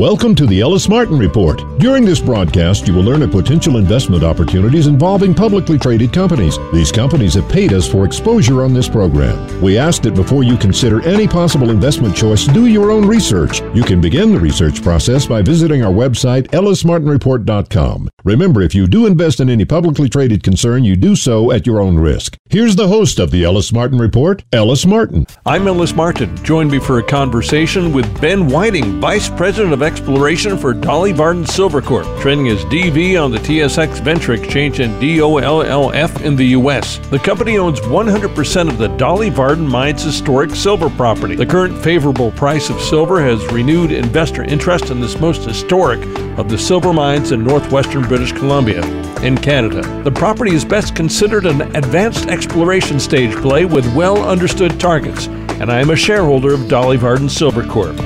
Welcome to the Ellis Martin Report. During this broadcast, you will learn of potential investment opportunities involving publicly traded companies. These companies have paid us for exposure on this program. We ask that before you consider any possible investment choice, do your own research. You can begin the research process by visiting our website, ellismartinreport.com. Remember, if you do invest in any publicly traded concern, you do so at your own risk. Here's the host of the Ellis Martin Report, Ellis Martin. I'm Ellis Martin. Join me for a conversation with Ben Whiting, Vice President of Exploration for Dolly Varden Silver Corp, trading as DV on the TSX Venture Exchange and DOLLF in the U.S. The company owns 100% of the Dolly Varden Mines historic silver property. The current favorable price of silver has renewed investor interest in this most historic of the silver mines in northwestern British Columbia in Canada. The property is best considered an advanced exploration stage play with well understood targets, and I am a shareholder of Dolly Varden Silver Corp.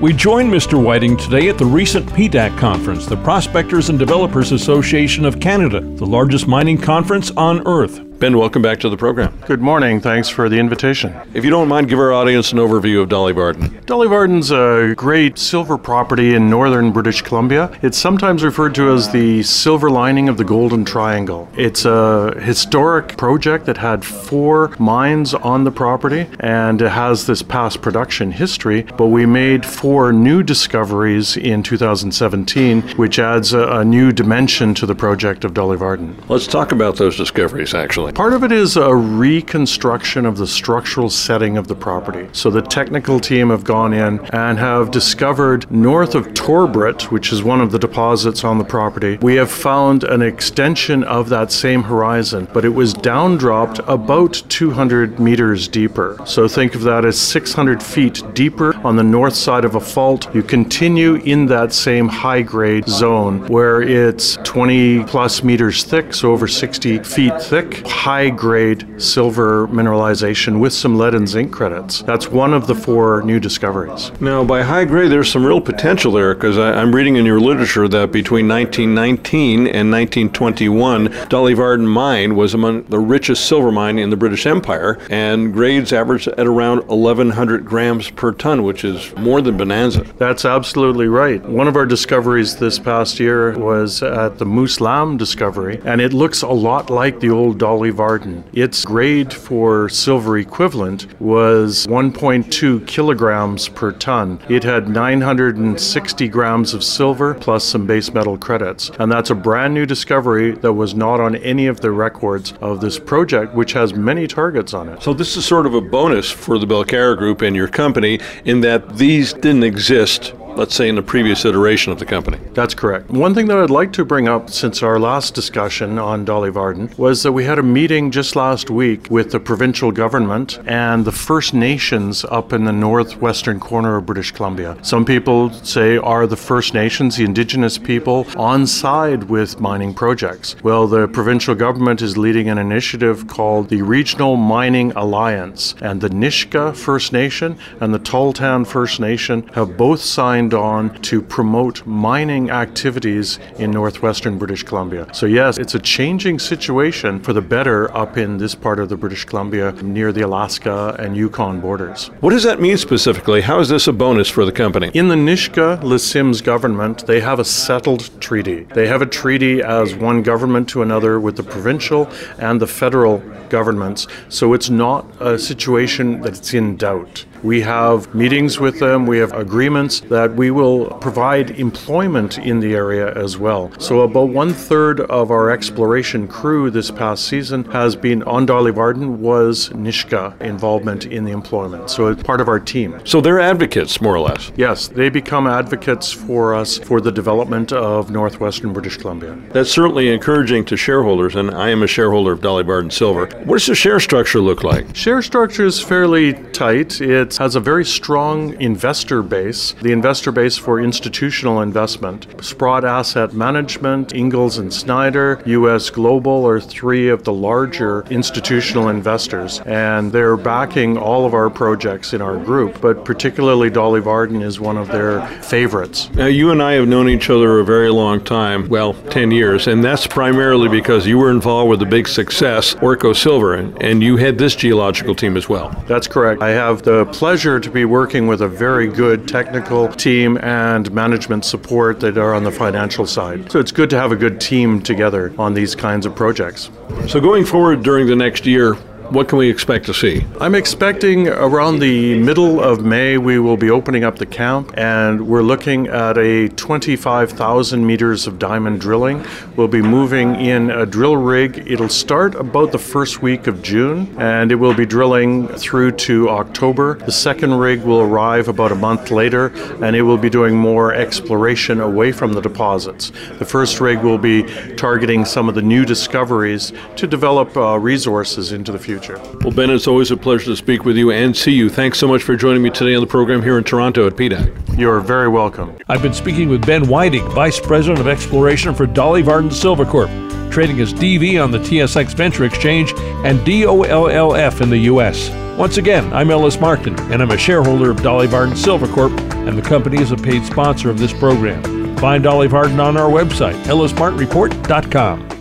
We joined Mr. Whiting today at the recent PDAC conference, the Prospectors and Developers Association of Canada, the largest mining conference on earth. Ben, welcome back to the program. Good morning. Thanks for the invitation. If you don't mind, give our audience an overview of Dolly Varden. Dolly Varden's a great silver property in northern British Columbia. It's sometimes referred to as the silver lining of the Golden Triangle. It's a historic project that had four mines on the property and it has this past production history, but we made four new discoveries in 2017, which adds a, a new dimension to the project of Dolly Varden. Let's talk about those discoveries, actually. Part of it is a reconstruction of the structural setting of the property. So the technical team have gone in and have discovered north of Torbrit, which is one of the deposits on the property, we have found an extension of that same horizon, but it was downdropped about 200 meters deeper. So think of that as 600 feet deeper on the north side of a fault. You continue in that same high grade zone where it's 20 plus meters thick, so over 60 feet thick high grade silver mineralization with some lead and zinc credits. That's one of the four new discoveries. Now, by high grade, there's some real potential there because I'm reading in your literature that between 1919 and 1921, Dolly Varden Mine was among the richest silver mine in the British Empire, and grades averaged at around 1,100 grams per ton, which is more than Bonanza. That's absolutely right. One of our discoveries this past year was at the Moose Lamb discovery, and it looks a lot like the old Dolly Varden. Its grade for silver equivalent was 1.2 kilograms per ton. It had 960 grams of silver plus some base metal credits. And that's a brand new discovery that was not on any of the records of this project, which has many targets on it. So, this is sort of a bonus for the Belcara Group and your company in that these didn't exist let's say in the previous iteration of the company. That's correct. One thing that I'd like to bring up since our last discussion on Dolly Varden was that we had a meeting just last week with the provincial government and the First Nations up in the northwestern corner of British Columbia. Some people say are the First Nations, the indigenous people, on side with mining projects. Well, the provincial government is leading an initiative called the Regional Mining Alliance, and the Nisga'a First Nation and the Tahltan First Nation have both signed signed on to promote mining activities in northwestern British Columbia. So, yes, it's a changing situation for the better up in this part of the British Columbia near the Alaska and Yukon borders. What does that mean specifically? How is this a bonus for the company? In the Nisga'a Lisims government, they have a settled treaty. They have a treaty as one government to another with the provincial and the federal governments. So it's not a situation that's in doubt. We have meetings with them, we have agreements that we will provide employment in the area as well. So, about one third of our exploration crew this past season has been on Dolly Varden, was Nisga'a involvement in the employment. So, it's part of our team. So, they're advocates, more or less. Yes, they become advocates for us for the development of northwestern British Columbia. That's certainly encouraging to shareholders, and I am a shareholder of Dolly Varden Silver. What does the share structure look like? Share structure is fairly tight. Has a very strong investor base, the investor base for institutional investment. Sprott Asset Management, Ingalls and Snyder, US Global are three of the larger institutional investors, and they're backing all of our projects in our group, but particularly Dolly Varden is one of their favorites. Now, you and I have known each other a very long time, well, 10 years, and that's primarily because you were involved with the big success, Orko Silver, and, and you had this geological team as well. That's correct. I have the pleasure to be working with a very good technical team and management support that are on the financial side. So it's good to have a good team together on these kinds of projects. So going forward during the next year, what can we expect to see? I'm expecting around the middle of May we will be opening up the camp and we're looking at a 25,000 meters of diamond drilling. We'll be moving in a drill rig. It'll start about the first week of June and it will be drilling through to October. The second rig will arrive about a month later and it will be doing more exploration away from the deposits. The first rig will be targeting some of the new discoveries to develop uh, resources into the future future. Well, Ben, it's always a pleasure to speak with you and see you. Thanks so much for joining me today on the program here in Toronto at PDAC. You're very welcome. I've been speaking with Ben Whiting, Vice President of Exploration for Dolly Varden Silvercorp, trading as DV on the TSX Venture Exchange and DOLLF in the U.S. Once again, I'm Ellis Martin, and I'm a shareholder of Dolly Varden Silvercorp, and the company is a paid sponsor of this program. Find Dolly Varden on our website, ellismartinreport.com.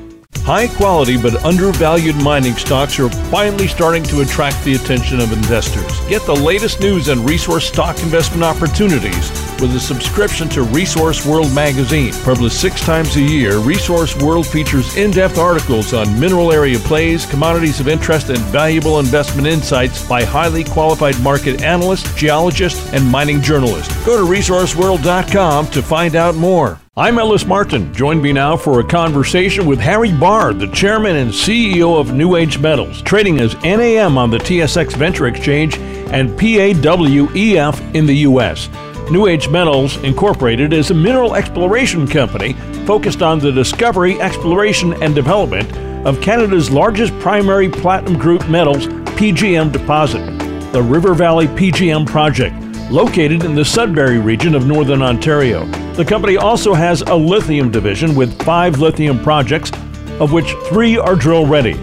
High quality but undervalued mining stocks are finally starting to attract the attention of investors. Get the latest news and resource stock investment opportunities with a subscription to Resource World magazine. Published six times a year, Resource World features in depth articles on mineral area plays, commodities of interest, and valuable investment insights by highly qualified market analysts, geologists, and mining journalists. Go to resourceworld.com to find out more. I'm Ellis Martin. Join me now for a conversation with Harry Barr, the chairman and CEO of New Age Metals, trading as NAM on the TSX Venture Exchange and PAWEF in the U.S. New Age Metals Incorporated is a mineral exploration company focused on the discovery, exploration, and development of Canada's largest primary platinum group metals PGM deposit, the River Valley PGM Project located in the Sudbury region of northern Ontario. The company also has a lithium division with five lithium projects, of which three are drill ready.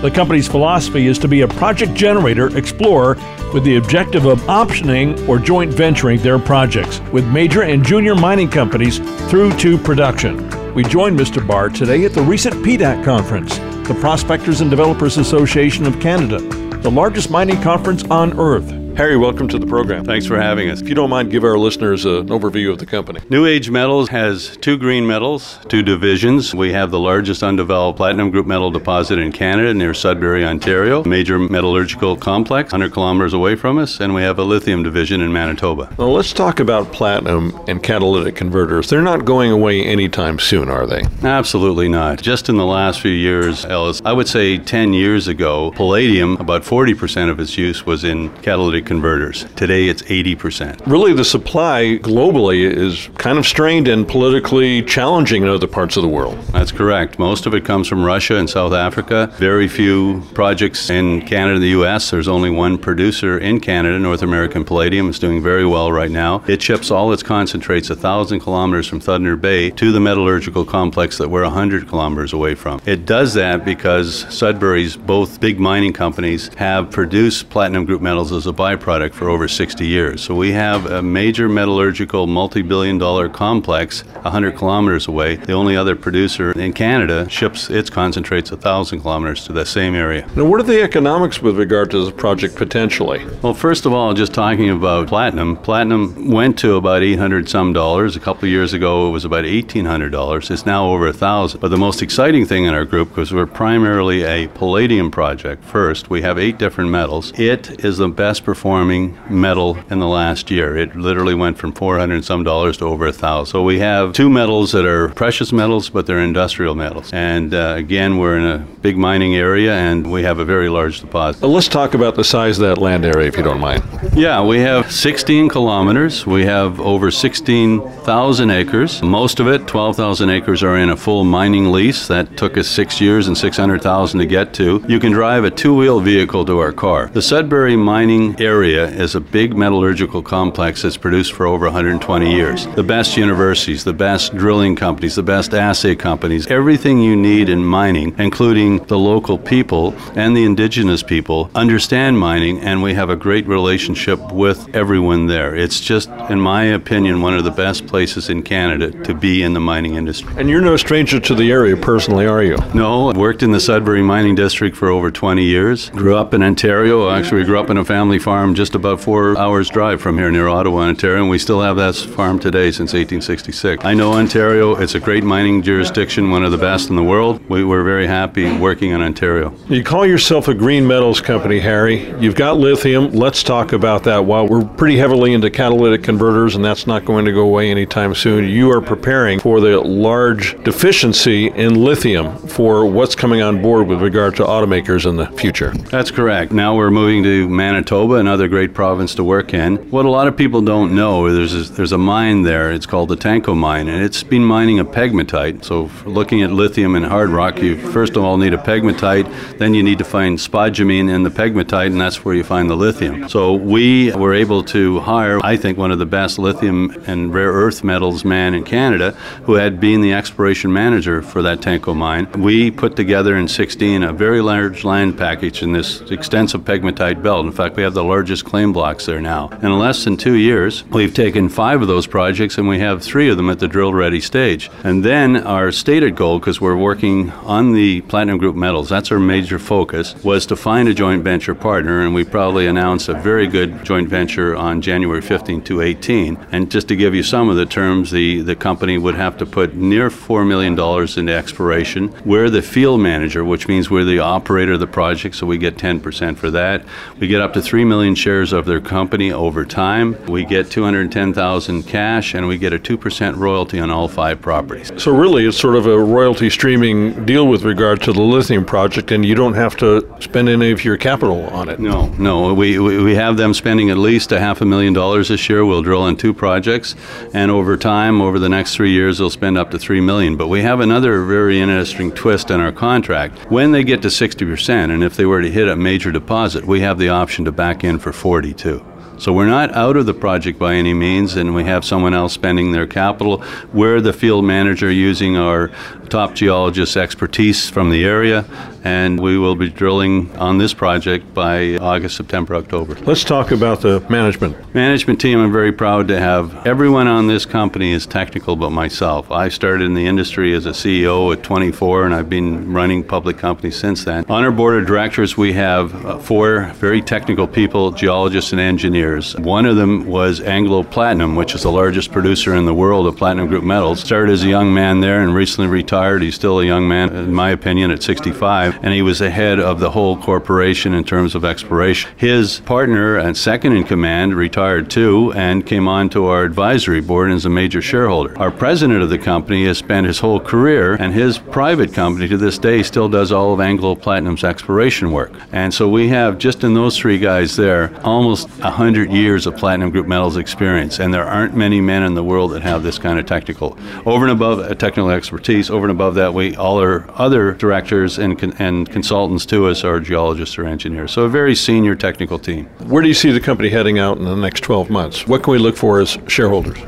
The company's philosophy is to be a project generator explorer with the objective of optioning or joint venturing their projects with major and junior mining companies through to production. We joined Mr. Barr today at the recent PDAC conference, the Prospectors and Developers Association of Canada, the largest mining conference on earth. Harry, welcome to the program. Thanks for having us. If you don't mind, give our listeners an overview of the company. New Age Metals has two green metals, two divisions. We have the largest undeveloped platinum group metal deposit in Canada near Sudbury, Ontario, major metallurgical complex 100 kilometers away from us, and we have a lithium division in Manitoba. Well, let's talk about platinum and catalytic converters. They're not going away anytime soon, are they? Absolutely not. Just in the last few years, Ellis, I would say 10 years ago, palladium, about 40% of its use was in catalytic converters. Today it's 80%. Really, the supply globally is kind of strained and politically challenging in other parts of the world. That's correct. Most of it comes from Russia and South Africa. Very few projects in Canada and the U.S. There's only one producer in Canada, North American Palladium. It's doing very well right now. It ships all its concentrates a thousand kilometers from Thunder Bay to the metallurgical complex that we're 100 kilometers away from. It does that because Sudbury's both big mining companies have produced platinum group metals as a byproduct byproduct for over 60 years. So we have a major metallurgical multi billion dollar complex 100 kilometers away. The only other producer in Canada ships its concentrates 1,000 kilometers to that same area. Now, what are the economics with regard to this project potentially? Well, first of all, just talking about platinum, platinum went to about 800 some dollars. A couple of years ago, it was about $1,800. It's now over 1,000. But the most exciting thing in our group, because we're primarily a palladium project first, we have eight different metals. It is the best performing performing metal in the last year. It literally went from 400 and some dollars to over a thousand. So we have two metals that are precious metals, but they're industrial metals. And uh, again, we're in a big mining area and we have a very large deposit. Well, let's talk about the size of that land area, if you don't mind. Yeah, we have 16 kilometers. We have over 16,000 acres. Most of it, 12,000 acres, are in a full mining lease. That took us six years and 600,000 to get to. You can drive a two-wheel vehicle to our car. The Sudbury mining area area is a big metallurgical complex that's produced for over 120 years. The best universities, the best drilling companies, the best assay companies, everything you need in mining, including the local people and the indigenous people understand mining, and we have a great relationship with everyone there. It's just, in my opinion, one of the best places in Canada to be in the mining industry. And you're no stranger to the area personally, are you? No, I worked in the Sudbury Mining District for over 20 years. Grew up in Ontario. Actually, grew up in a family farm just about four hours drive from here near Ottawa, Ontario, and we still have that farm today since 1866. I know Ontario. It's a great mining jurisdiction, one of the best in the world. We were very happy working in Ontario. You call yourself a green metals company, Harry. You've got lithium. Let's talk about that. While we're pretty heavily into catalytic converters, and that's not going to go away anytime soon, you are preparing for the large deficiency in lithium for what's coming on board with regard to automakers in the future. That's correct. Now we're moving to Manitoba, another great province to work in. What a lot of people don't know, is there's a, there's a mine there. It's called the Tanco mine, and it's been mining a pegmatite. So, looking at lithium and hard rock, you first of all need a pegmatite, then you need to find spodumene in the pegmatite, and that's where you find the lithium. So, we were able to hire, I think, one of the best lithium and rare earth metals man in Canada, who had been the exploration manager for that Tanco mine. We put together in 16 a very large land package in this extensive pegmatite belt. In fact, we have the largest claim blocks there now. In less than two years, we've taken five of those projects and we have three of them at the drill ready stage. And then our stated goal, because we're working on the Platinum Group metals, that's our major focus, was to find a joint venture partner. And we probably announced a very good joint venture on January 15 to 18. And just to give you some of the terms, the, the company would have to put near $4 million into exploration. We're the field manager, which means we're the operator of the project, so we get 10% for that. We get up to 3 million shares of their company over time. We get 210,000 cash and we get a 2% royalty on all five properties. So, really, it's sort of a royalty streaming deal with regard to the lithium project, and you don't have to spend any of your capital on it. No, no. We, we, we have them spending at least a half a million dollars this year. We'll drill in two projects, and over time, over the next three years, they'll spend up to three million. But we have another very interesting twist in our contract. When they get to 60%, and if they were to hit a major deposit, we have the option to back in for 42. So we're not out of the project by any means, and we have someone else spending their capital. We're the field manager using our top geologists' expertise from the area, and we will be drilling on this project by August, September, October. Let's talk about the management. Management team, I'm very proud to have. Everyone on this company is technical but myself. I started in the industry as a CEO at 24, and I've been running public companies since then. On our board of directors, we have uh, four very technical people, geologists and engineers. One of them was Anglo Platinum, which is the largest producer in the world of platinum group metals. Started as a young man there and recently retired retired. He's still a young man, in my opinion, at 65, and he was the head of the whole corporation in terms of exploration. His partner and second in command retired too and came on to our advisory board and is a major shareholder. Our president of the company has spent his whole career, and his private company to this day still does all of Anglo Platinum's exploration work. And so we have just in those three guys there almost 100 years of Platinum Group Metals experience, and there aren't many men in the world that have this kind of technical, over and above uh, technical expertise, over and above that, we all our other directors and, and consultants to us are geologists or engineers. So a very senior technical team. Where do you see the company heading out in the next 12 months? What can we look for as shareholders?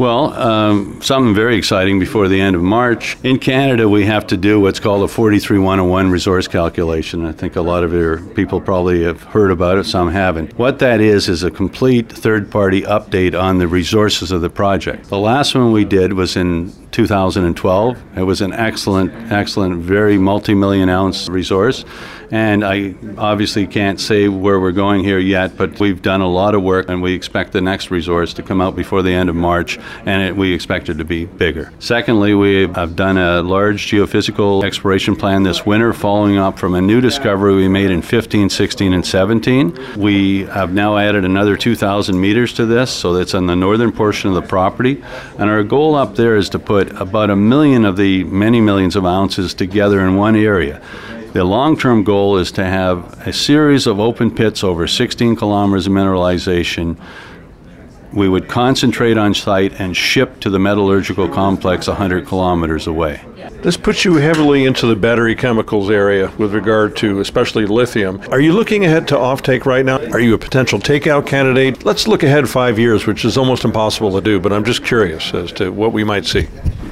Well, um, something very exciting before the end of March. In Canada, we have to do what's called a 43101 resource calculation. I think a lot of your people probably have heard about it, some haven't. What that is, is a complete third party update on the resources of the project. The last one we did was in 2012. It was an excellent, excellent, very multi million ounce resource. And I obviously can't say where we're going here yet, but we've done a lot of work and we expect the next resource to come out before the end of March and it, we expect it to be bigger. Secondly, we have done a large geophysical exploration plan this winter following up from a new discovery we made in 15, 16, and 17. We have now added another 2,000 meters to this, so that's on the northern portion of the property. And our goal up there is to put about a million of the many millions of ounces together in one area. The long term goal is to have a series of open pits over 16 kilometers of mineralization. We would concentrate on site and ship to the metallurgical complex 100 kilometers away. This puts you heavily into the battery chemicals area with regard to especially lithium. Are you looking ahead to offtake right now? Are you a potential takeout candidate? Let's look ahead five years, which is almost impossible to do, but I'm just curious as to what we might see.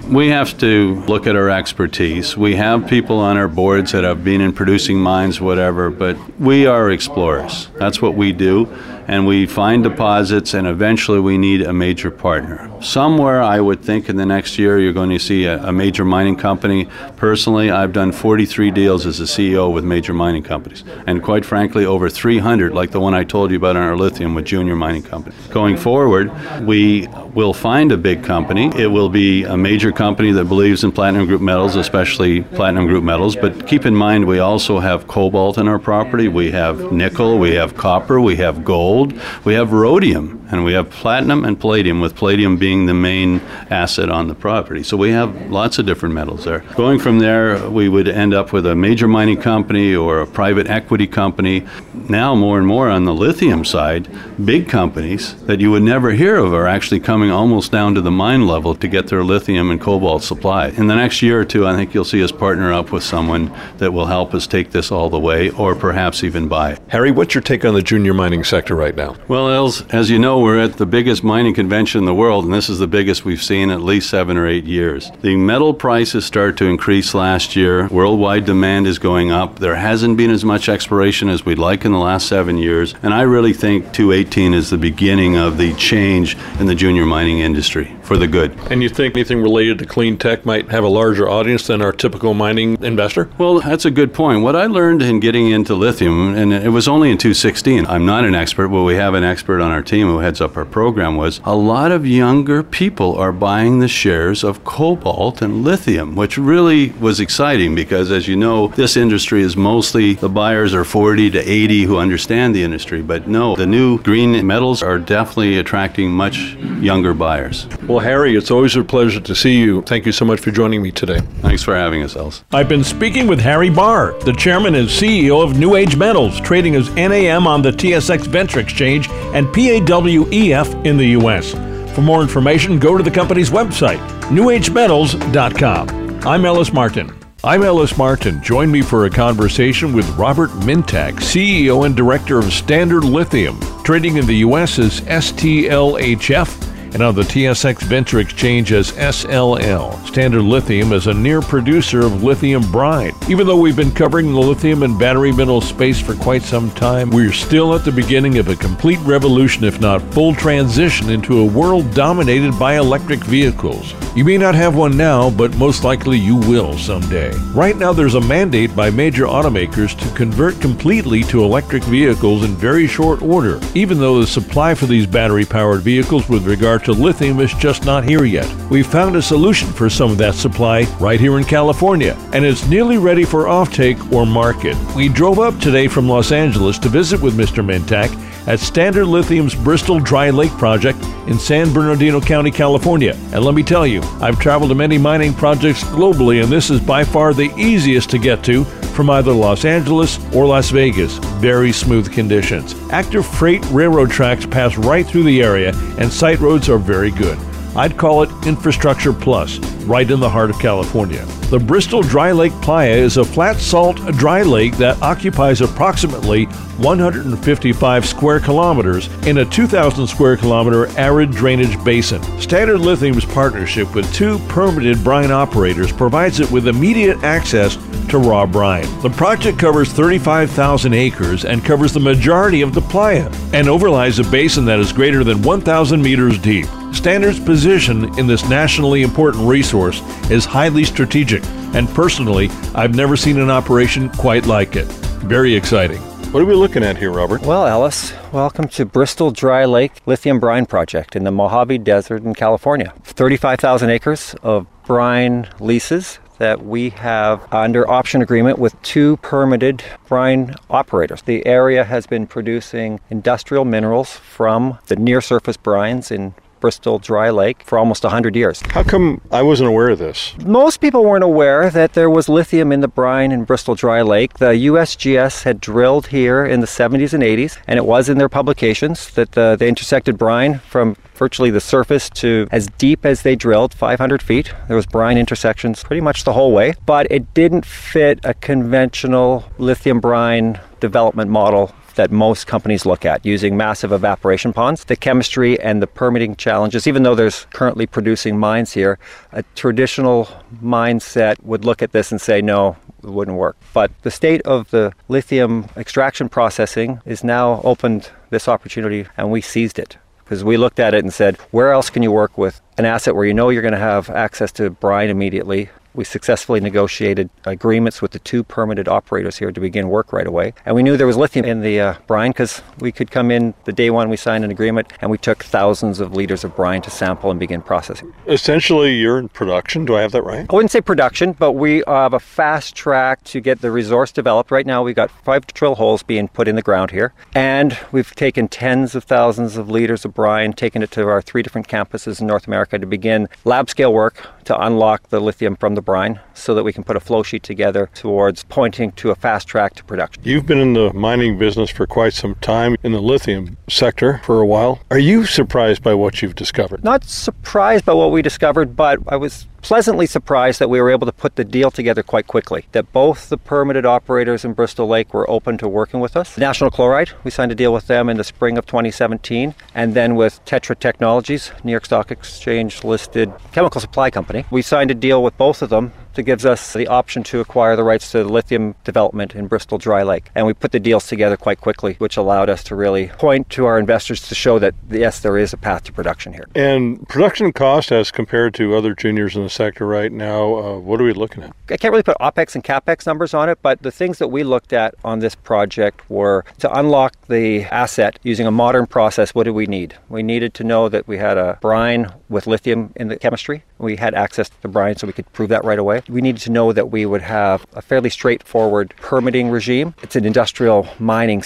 We have to look at our expertise. We have people on our boards that have been in producing mines, whatever, but we are explorers. That's what we do and we find deposits, and eventually we need a major partner. Somewhere, I would think in the next year, you're going to see a, a, major mining company. Personally, I've done 43 deals as a CEO with major mining companies, and quite frankly, over 300, like the one I told you about on our lithium with junior mining companies. Going forward, we will find a big company. It will be a major company that believes in platinum group metals, especially platinum group metals. But keep in mind, we also have cobalt in our property, we have nickel, we have copper, we have gold gold, we have rhodium, and we have platinum and palladium, with palladium being the main asset on the property. So we have lots of different metals there. Going from there, we would end up with a major mining company or a private equity company. Now, more and more on the lithium side, big companies that you would never hear of are actually coming almost down to the mine level to get their lithium and cobalt supply. In the next year or two, I think you'll see us partner up with someone that will help us take this all the way or perhaps even buy. Harry, what's your take on the junior mining sector right now? Well, Els, as you know, we're at the biggest mining convention in the world, and this is the biggest we've seen in at least seven or eight years. The metal prices start to increase last year. Worldwide demand is going up. There hasn't been as much exploration as we'd like in the last seven years, and I really think 2018 is the beginning of the change in the junior mining industry for the good. And you think anything related to clean tech might have a larger audience than our typical mining investor? Well, that's a good point. What I learned in getting into lithium, and it was only in 2016, I'm not an expert, but we have an expert on our team who heads up our program, was a lot of younger people are buying the shares of cobalt and lithium, which really was exciting because, as you know, this industry is mostly the buyers are 40 to 80 who understand the industry. But no, the new green metals are definitely attracting much younger buyers. Well, well, Harry, it's always a pleasure to see you. Thank you so much for joining me today. Thanks for having us, Els. I've been speaking with Harry Barr, the chairman and CEO of New Age Metals, trading as NAM on the TSX Venture Exchange and PAWEF in the U.S. For more information, go to the company's website, newagemetals.com. I'm Ellis Martin. I'm Ellis Martin. Join me for a conversation with Robert Mintak, CEO and Director of Standard Lithium, trading in the U.S. as STLHF and on the TSX Venture Exchange as SLL. Standard Lithium is a near producer of lithium brine. Even though we've been covering the lithium and battery mineral space for quite some time, we're still at the beginning of a complete revolution, if not full transition, into a world dominated by electric vehicles. You may not have one now, but most likely you will someday. Right now, there's a mandate by major automakers to convert completely to electric vehicles in very short order, even though the supply for these battery powered vehicles with regard to lithium is just not here yet. We've found a solution for some of that supply right here in California, and it's nearly ready for offtake or market. We drove up today from Los Angeles to visit with Mr. Mintak at Standard Lithium's Bristol Dry Lake project in San Bernardino County, California. And let me tell you, I've traveled to many mining projects globally, and this is by far the easiest to get to from either Los Angeles or Las Vegas. Very smooth conditions. Active freight railroad tracks pass right through the area, and site roads are very good. I'd call it Infrastructure Plus, right in the heart of California. The Bristol Dry Lake Playa is a flat salt dry lake that occupies approximately 155 square kilometers in a 2,000 square kilometer arid drainage basin. Standard Lithium's partnership with two permitted brine operators provides it with immediate access to raw brine. The project covers 35,000 acres and covers the majority of the playa and overlies a basin that is greater than 1,000 meters deep. Standard's position in this nationally important resource is highly strategic, and personally, I've never seen an operation quite like it. Very exciting. What are we looking at here, Robert? Well, Ellis, welcome to Bristol Dry Lake Lithium Brine Project in the Mojave Desert in California. 35,000 acres of brine leases that we have under option agreement with two permitted brine operators. The area has been producing industrial minerals from the near surface brines in Bristol Dry Lake for almost 100 years. How come I wasn't aware of this? Most people weren't aware that there was lithium in the brine in Bristol Dry Lake. The USGS had drilled here in the 70s and 80s, and it was in their publications that the, they intersected brine from virtually the surface to as deep as they drilled, 500 feet. There was brine intersections pretty much the whole way, but it didn't fit a conventional lithium brine development model that most companies look at using massive evaporation ponds. The chemistry and the permitting challenges, even though there's currently producing mines here, a traditional mindset would look at this and say, no, it wouldn't work. But the state of the lithium extraction processing is now opened this opportunity and we seized it because we looked at it and said, where else can you work with an asset where you know you're going to have access to brine immediately, we successfully negotiated agreements with the two permitted operators here to begin work right away. And we knew there was lithium in the uh, brine because we could come in the day one we signed an agreement and we took thousands of liters of brine to sample and begin processing. Essentially, you're in production. Do I have that right? I wouldn't say production, but we have a fast track to get the resource developed. Right now, we've got five drill holes being put in the ground here. And we've taken tens of thousands of liters of brine, taken it to our three different campuses in North America to begin lab scale work to unlock the lithium from the brine so that we can put a flow sheet together towards pointing to a fast track to production. You've been in the mining business for quite some time in the lithium sector for a while. Are you surprised by what you've discovered? Not surprised by what we discovered, but I was pleasantly surprised that we were able to put the deal together quite quickly. That both the permitted operators in Bristol Lake were open to working with us. National Chloride, we signed a deal with them in the spring of 2017, and then with Tetra Technologies, New York Stock Exchange listed chemical supply company, we signed a deal with both of them that gives us the option to acquire the rights to the lithium development in Bristol Dry Lake. And we put the deals together quite quickly, which allowed us to really point to our investors to show that, yes, there is a path to production here. And production cost as compared to other juniors in the sector right now, uh, what are we looking at? I can't really put OPEX and CAPEX numbers on it, but the things that we looked at on this project were to unlock the asset using a modern process, what do we need? We needed to know that we had a brine with lithium in the chemistry. We had access to the brine so we could prove that right away we needed to know that we would have a fairly straightforward permitting regime. It's an industrial mining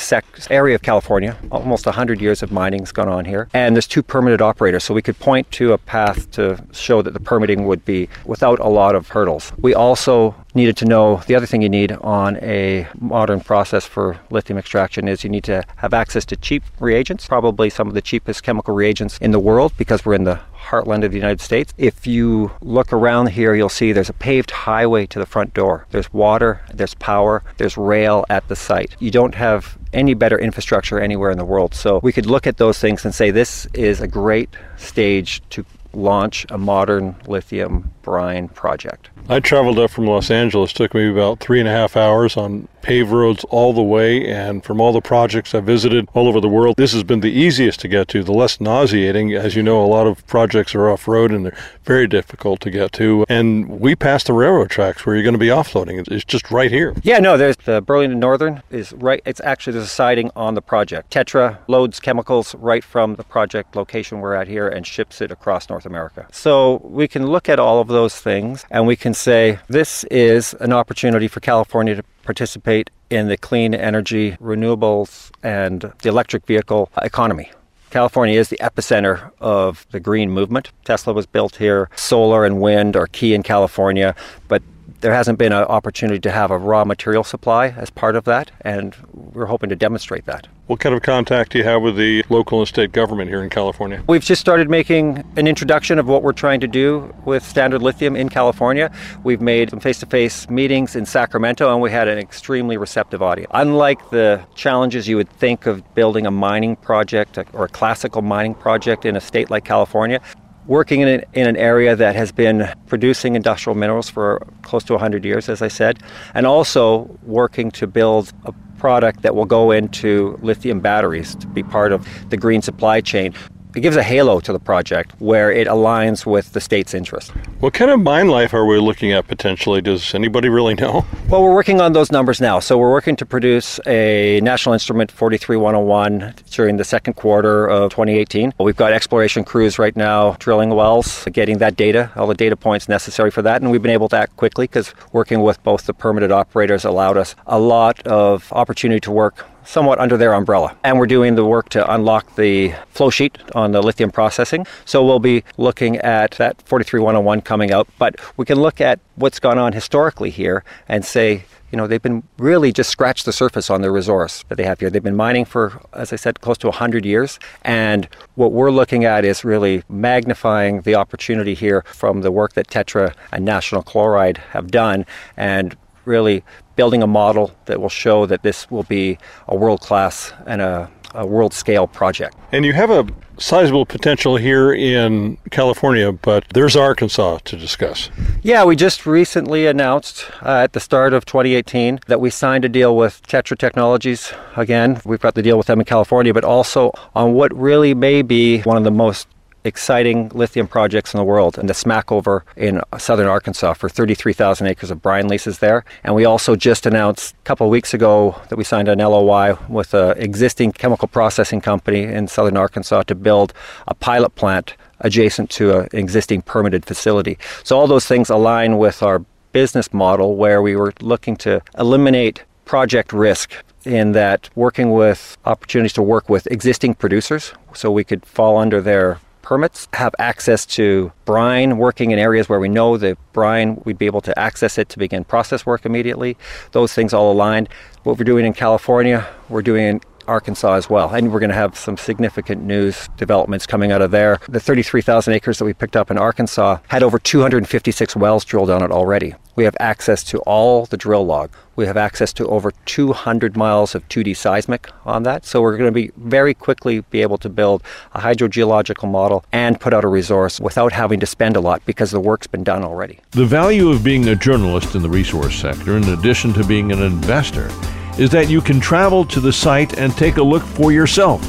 area of California. Almost 100 years of mining's gone on here. And there's two permitted operators, so we could point to a path to show that the permitting would be without a lot of hurdles. We also needed to know the other thing you need on a modern process for lithium extraction is you need to have access to cheap reagents, probably some of the cheapest chemical reagents in the world because we're in the heartland of the United States. If you look around here, you'll see there's a paved highway to the front door. There's water, there's power, there's rail at the site. You don't have any better infrastructure anywhere in the world. So we could look at those things and say this is a great stage to launch a modern lithium brine project. I traveled up from Los Angeles. It took me about three and a half hours on paved roads all the way. And from all the projects I visited all over the world, this has been the easiest to get to, the less nauseating. As you know, a lot of projects are off road and they're very difficult to get to. And we passed the railroad tracks where you're going to be offloading. It's just right here. Yeah, no, there's the Burlington Northern is right. It's actually there's a siding on the project. Tetra loads chemicals right from the project location we're at here and ships it across North America. So we can look at all of those things and we can say this is an opportunity for California to participate in the clean energy, renewables, and the electric vehicle economy. California is the epicenter of the green movement. Tesla was built here. Solar and wind are key in California, but there hasn't been an opportunity to have a raw material supply as part of that, and we're hoping to demonstrate that. What kind of contact do you have with the local and state government here in California? We've just started making an introduction of what we're trying to do with Standard Lithium in California. We've made some face to face meetings in Sacramento, and we had an extremely receptive audience. Unlike the challenges you would think of building a mining project or a classical mining project in a state like California, working in an, in an area that has been producing industrial minerals for close to 100 years, as I said, and also working to build a product that will go into lithium batteries to be part of the green supply chain it gives a halo to the project where it aligns with the state's interest. What kind of mine life are we looking at potentially? Does anybody really know? Well, we're working on those numbers now. So we're working to produce a National Instrument 43101 during the second quarter of 2018. We've got exploration crews right now drilling wells, getting that data, all the data points necessary for that, and we've been able to act quickly because working with both the permitted operators allowed us a lot of opportunity to work somewhat under their umbrella. And we're doing the work to unlock the flow sheet on the lithium processing. So we'll be looking at that 43101 coming out, but we can look at what's gone on historically here and say, you know, they've been really just scratched the surface on the resource that they have here. They've been mining for, as I said, close to 100 years. And what we're looking at is really magnifying the opportunity here from the work that Tetra and National Chloride have done and really building a model that will show that this will be a world class and a, a world scale project. And you have a sizable potential here in California, but there's Arkansas to discuss. Yeah, we just recently announced uh, at the start of 2018 that we signed a deal with Tetra Technologies. Again, we've got the deal with them in California, but also on what really may be one of the most exciting lithium projects in the world, and the Smackover in southern Arkansas for 33,000 acres of brine leases there. And we also just announced a couple weeks ago that we signed an LOI with an existing chemical processing company in southern Arkansas to build a pilot plant adjacent to an existing permitted facility. So all those things align with our business model where we were looking to eliminate project risk in that working with opportunities to work with existing producers so we could fall under their permits, have access to brine, working in areas where we know the brine, we'd be able to access it to begin process work immediately. Those things all aligned. What we're doing in California, we're doing in Arkansas as well. And we're going to have some significant news developments coming out of there. The 33,000 acres that we picked up in Arkansas had over 256 wells drilled on it already. We have access to all the drill log. We have access to over 200 miles of 2D seismic on that. So we're going to be very quickly be able to build a hydrogeological model and put out a resource without having to spend a lot because the work's been done already. The value of being a journalist in the resource sector, in addition to being an investor, is that you can travel to the site and take a look for yourself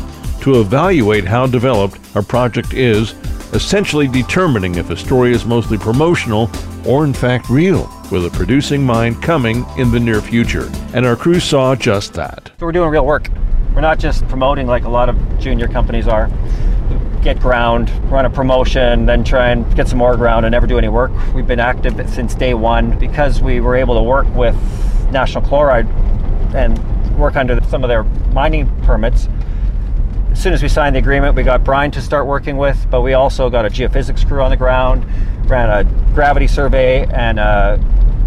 to evaluate how developed a project is, essentially determining if a story is mostly promotional or in fact real, with a producing mind coming in the near future. And our crew saw just that. We're doing real work. We're not just promoting like a lot of junior companies are. Get ground, run a promotion, then try and get some more ground and never do any work. We've been active since day one because we were able to work with National Chloride and work under some of their mining permits. As soon as we signed the agreement, we got Brine to start working with, but we also got a geophysics crew on the ground, ran a gravity survey and a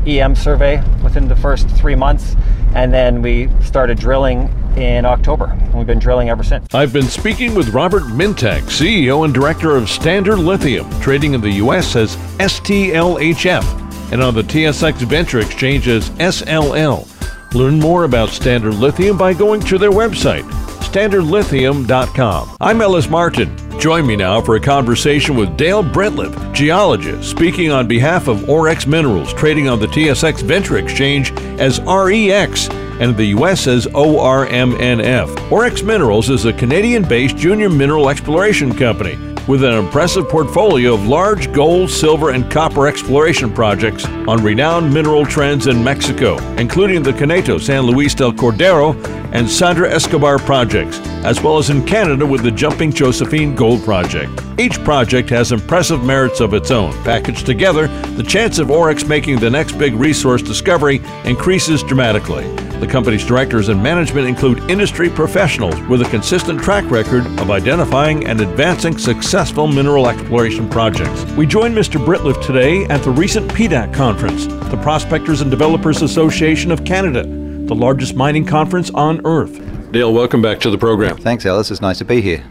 EM survey within the first three months, and then we started drilling in October. We've been drilling ever since. I've been speaking with Robert Mintak, CEO and Director of Standard Lithium, trading in the U.S. as STLHF and on the TSX Venture Exchange as SLL. Learn more about Standard Lithium by going to their website, standardlithium.com. I'm Ellis Martin. Join me now for a conversation with Dale Brittliff, geologist, speaking on behalf of Orex Minerals, trading on the TSX Venture Exchange as REX and the U.S. as ORMNF. Orex Minerals is a Canadian based junior mineral exploration company with an impressive portfolio of large gold, silver, and copper exploration projects on renowned mineral trends in Mexico, including the Coneto, San Luis del Cordero, and Sandra Escobar projects, as well as in Canada with the Jumping Josephine Gold Project. Each project has impressive merits of its own. Packaged together, the chance of Orex making the next big resource discovery increases dramatically. The company's directors and management include industry professionals with a consistent track record of identifying and advancing successful mineral exploration projects. We join Mr. Brittliff today at the recent PDAC conference, the Prospectors and Developers Association of Canada, the largest mining conference on earth. Dale, welcome back to the program. Thanks, Ellis. It's nice to be here.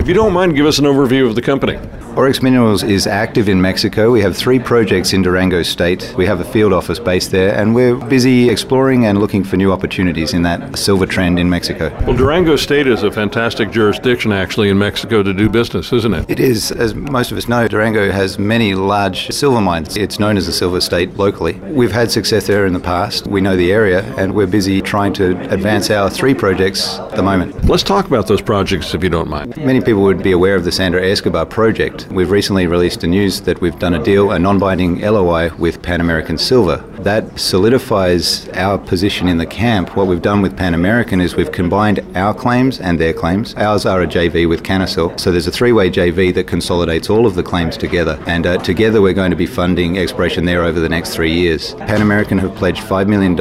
If you don't mind, give us an overview of the company. Orex Minerals is active in Mexico. We have three projects in Durango State. We have a field office based there, and we're busy exploring and looking for new opportunities in that silver trend in Mexico. Well, Durango State is a fantastic jurisdiction, actually, in Mexico to do business, isn't it? It is. As most of us know, Durango has many large silver mines. It's known as the silver state locally. We've had success there in the past. We know the area, and we're busy trying to advance our three projects at the moment. Let's talk about those projects, if you don't mind. Many people would be aware of the Sandra Escobar project. We've recently released the news that we've done a deal, a non binding LOI with Pan American Silver. That solidifies our position in the camp. What we've done with Pan American is we've combined our claims and their claims. Ours are a JV with Canasil. So there's a three way JV that consolidates all of the claims together. And uh, together we're going to be funding exploration there over the next three years. Pan American have pledged $5 million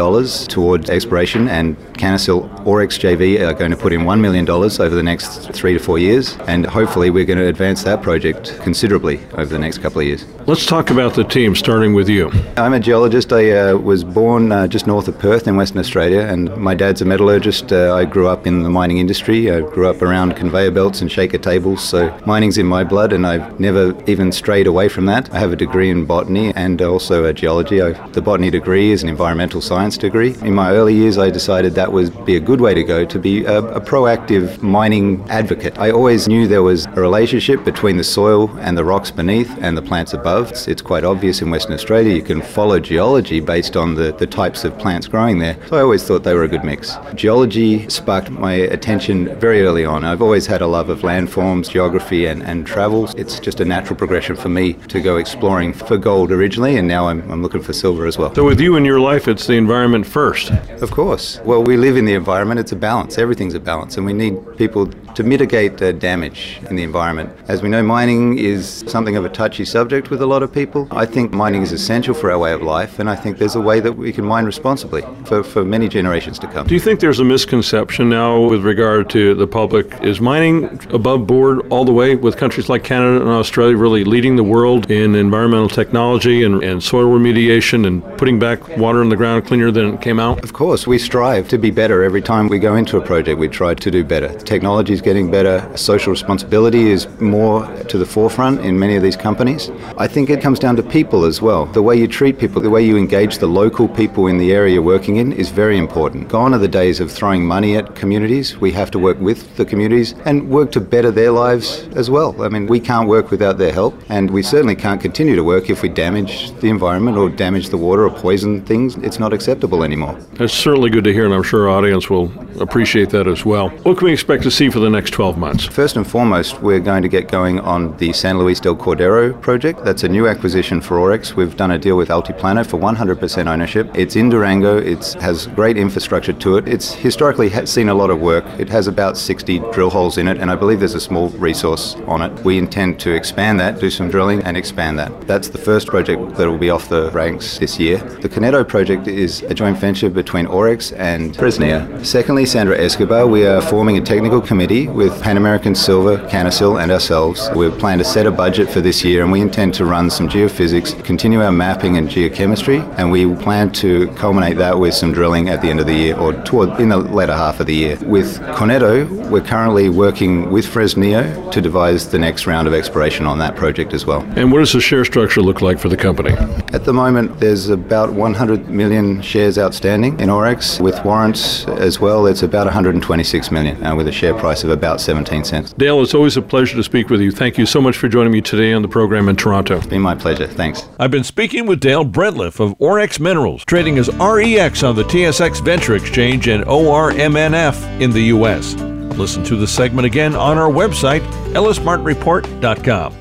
towards exploration, and Canasil or XJV are going to put in $1 million over the next three to four years. And hopefully we're going to advance that project considerably over the next couple of years. Let's talk about the team, starting with you. I'm a geologist. I uh, was born uh, just north of Perth in Western Australia, and my dad's a metallurgist. Uh, I grew up in the mining industry. I grew up around conveyor belts and shaker tables, so mining's in my blood, and I've never even strayed away from that. I have a degree in botany and also a geology. I, the botany degree is an environmental science degree. In my early years, I decided that would be a good way to go to be a, a proactive mining advocate. I always knew there was a relationship between the soil and the rocks beneath and the plants above. It's, it's quite obvious in Western Australia. You can follow geology based on the, the types of plants growing there. So I always thought they were a good mix. Geology sparked my attention very early on. I've always had a love of landforms, geography, and, and travel. It's just a natural progression for me to go exploring for gold originally, and now I'm, I'm looking for silver as well. So, with you in your life, it's the environment first. Of course. Well, we live in the environment. It's a balance. Everything's a balance, and we need people to mitigate uh, damage in the environment. As we know, mining is something of a touchy subject with a lot of people. I think mining is essential for our way of life, and I think there's a way that we can mine responsibly for, for many generations to come. Do you think there's a misconception now with regard to the public? Is mining above board all the way with countries like Canada and Australia really leading the world in environmental technology and, and soil remediation and putting back water in the ground cleaner than it came out? Of course, we strive to be better every time we go into a project. We try to do better. Technology is getting better. Social responsibility is more to the forefront in many of these companies. I think it comes down to people as well. The way you treat people, the way you engage the local people in the area you're working in is very important. Gone are the days of throwing money at communities. We have to work with the communities and work to better their lives as well. I mean, we can't work without their help, and we certainly can't continue to work if we damage the environment or damage the water or poison things. It's not acceptable anymore. That's certainly good to hear, and I'm sure our audience will appreciate that as well. What can we expect to see for the next 12 months? First and foremost, we're going to get going on the San Luis del Cordero project. That's a new acquisition for Orex. We've done a deal with Altiplano for 100% ownership. It's in Durango. It has great infrastructure to it. It's historically seen a lot of work. It has about 60 drill holes in it, and I believe there's a small resource on it. We intend to expand that, do some drilling, and expand that. That's the first project that will be off the ranks this year. The Coneto project is a joint venture between Orex and Fresnillo. Secondly, Sandra Escobar, we are forming a technical committee with Pan American Silver, Canasil, and ourselves. We plan to set a budget for this year, and we intend to run some geophysics, continue our mapping and geochemistry, and we plan to culminate that with some drilling at the end of the year or toward in the latter half of the year. With Coneto, we're currently working with Fresnillo to devise the next round of exploration on that project as well. And what does the share structure look like for the company? At the moment, there's about 100 million shares outstanding in Orex. With warrants as well, it's about 126 million, uh, with a share price of about 17 cents. Dale, it's always a pleasure to speak with you. Thank you so much for joining me today on the program in Toronto. It's been my pleasure. Thanks. I've been speaking with Dale Brittliff of Orex Minerals, trading as REX on the TSX Venture Exchange and ORMNF in the U.S. Listen to the segment again on our website, ellismartinreport.com.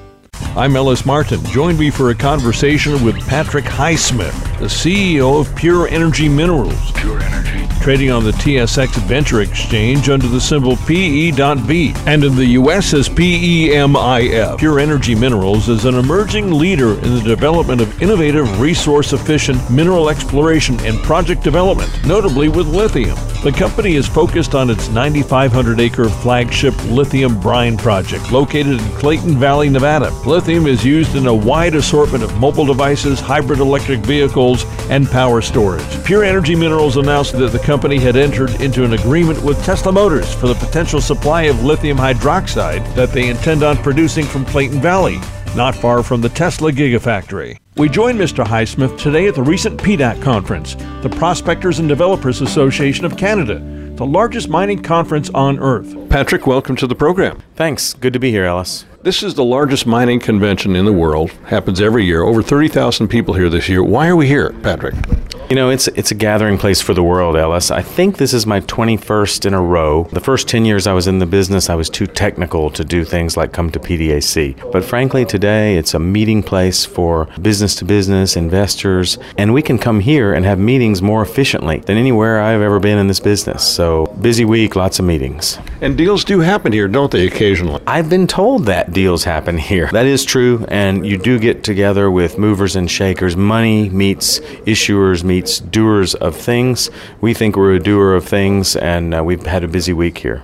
I'm Ellis Martin. Join me for a conversation with Patrick Highsmith, the CEO of Pure Energy Minerals. Pure Energy. Trading on the TSX Venture Exchange under the symbol PE.V and in the US as PEMIF. Pure Energy Minerals is an emerging leader in the development of innovative, resource efficient mineral exploration and project development, notably with lithium. The company is focused on its 9,500 acre flagship lithium brine project located in Clayton Valley, Nevada. Lithium is used in a wide assortment of mobile devices, hybrid electric vehicles, and power storage. Pure Energy Minerals announced that the company had entered into an agreement with Tesla Motors for the potential supply of lithium hydroxide that they intend on producing from Clayton Valley, not far from the Tesla Gigafactory. We joined Mr. Highsmith today at the recent PDAC conference, the Prospectors and Developers Association of Canada, the largest mining conference on earth. Patrick, welcome to the program. Thanks. Good to be here, Ellis. This is the largest mining convention in the world. Happens every year. Over 30,000 people here this year. Why are we here, Patrick? You know, it's it's a gathering place for the world, Ellis. I think this is my 21st in a row. The first 10 years I was in the business, I was too technical to do things like come to PDAC. But frankly, today it's a meeting place for business to business, investors, and we can come here and have meetings more efficiently than anywhere I've ever been in this business. So, busy week, lots of meetings. And deals do happen here, don't they, occasionally? I've been told that deals happen here. That is true, and you do get together with movers and shakers. Money meets issuers, meets doers of things. We think we're a doer of things, and uh, we've had a busy week here.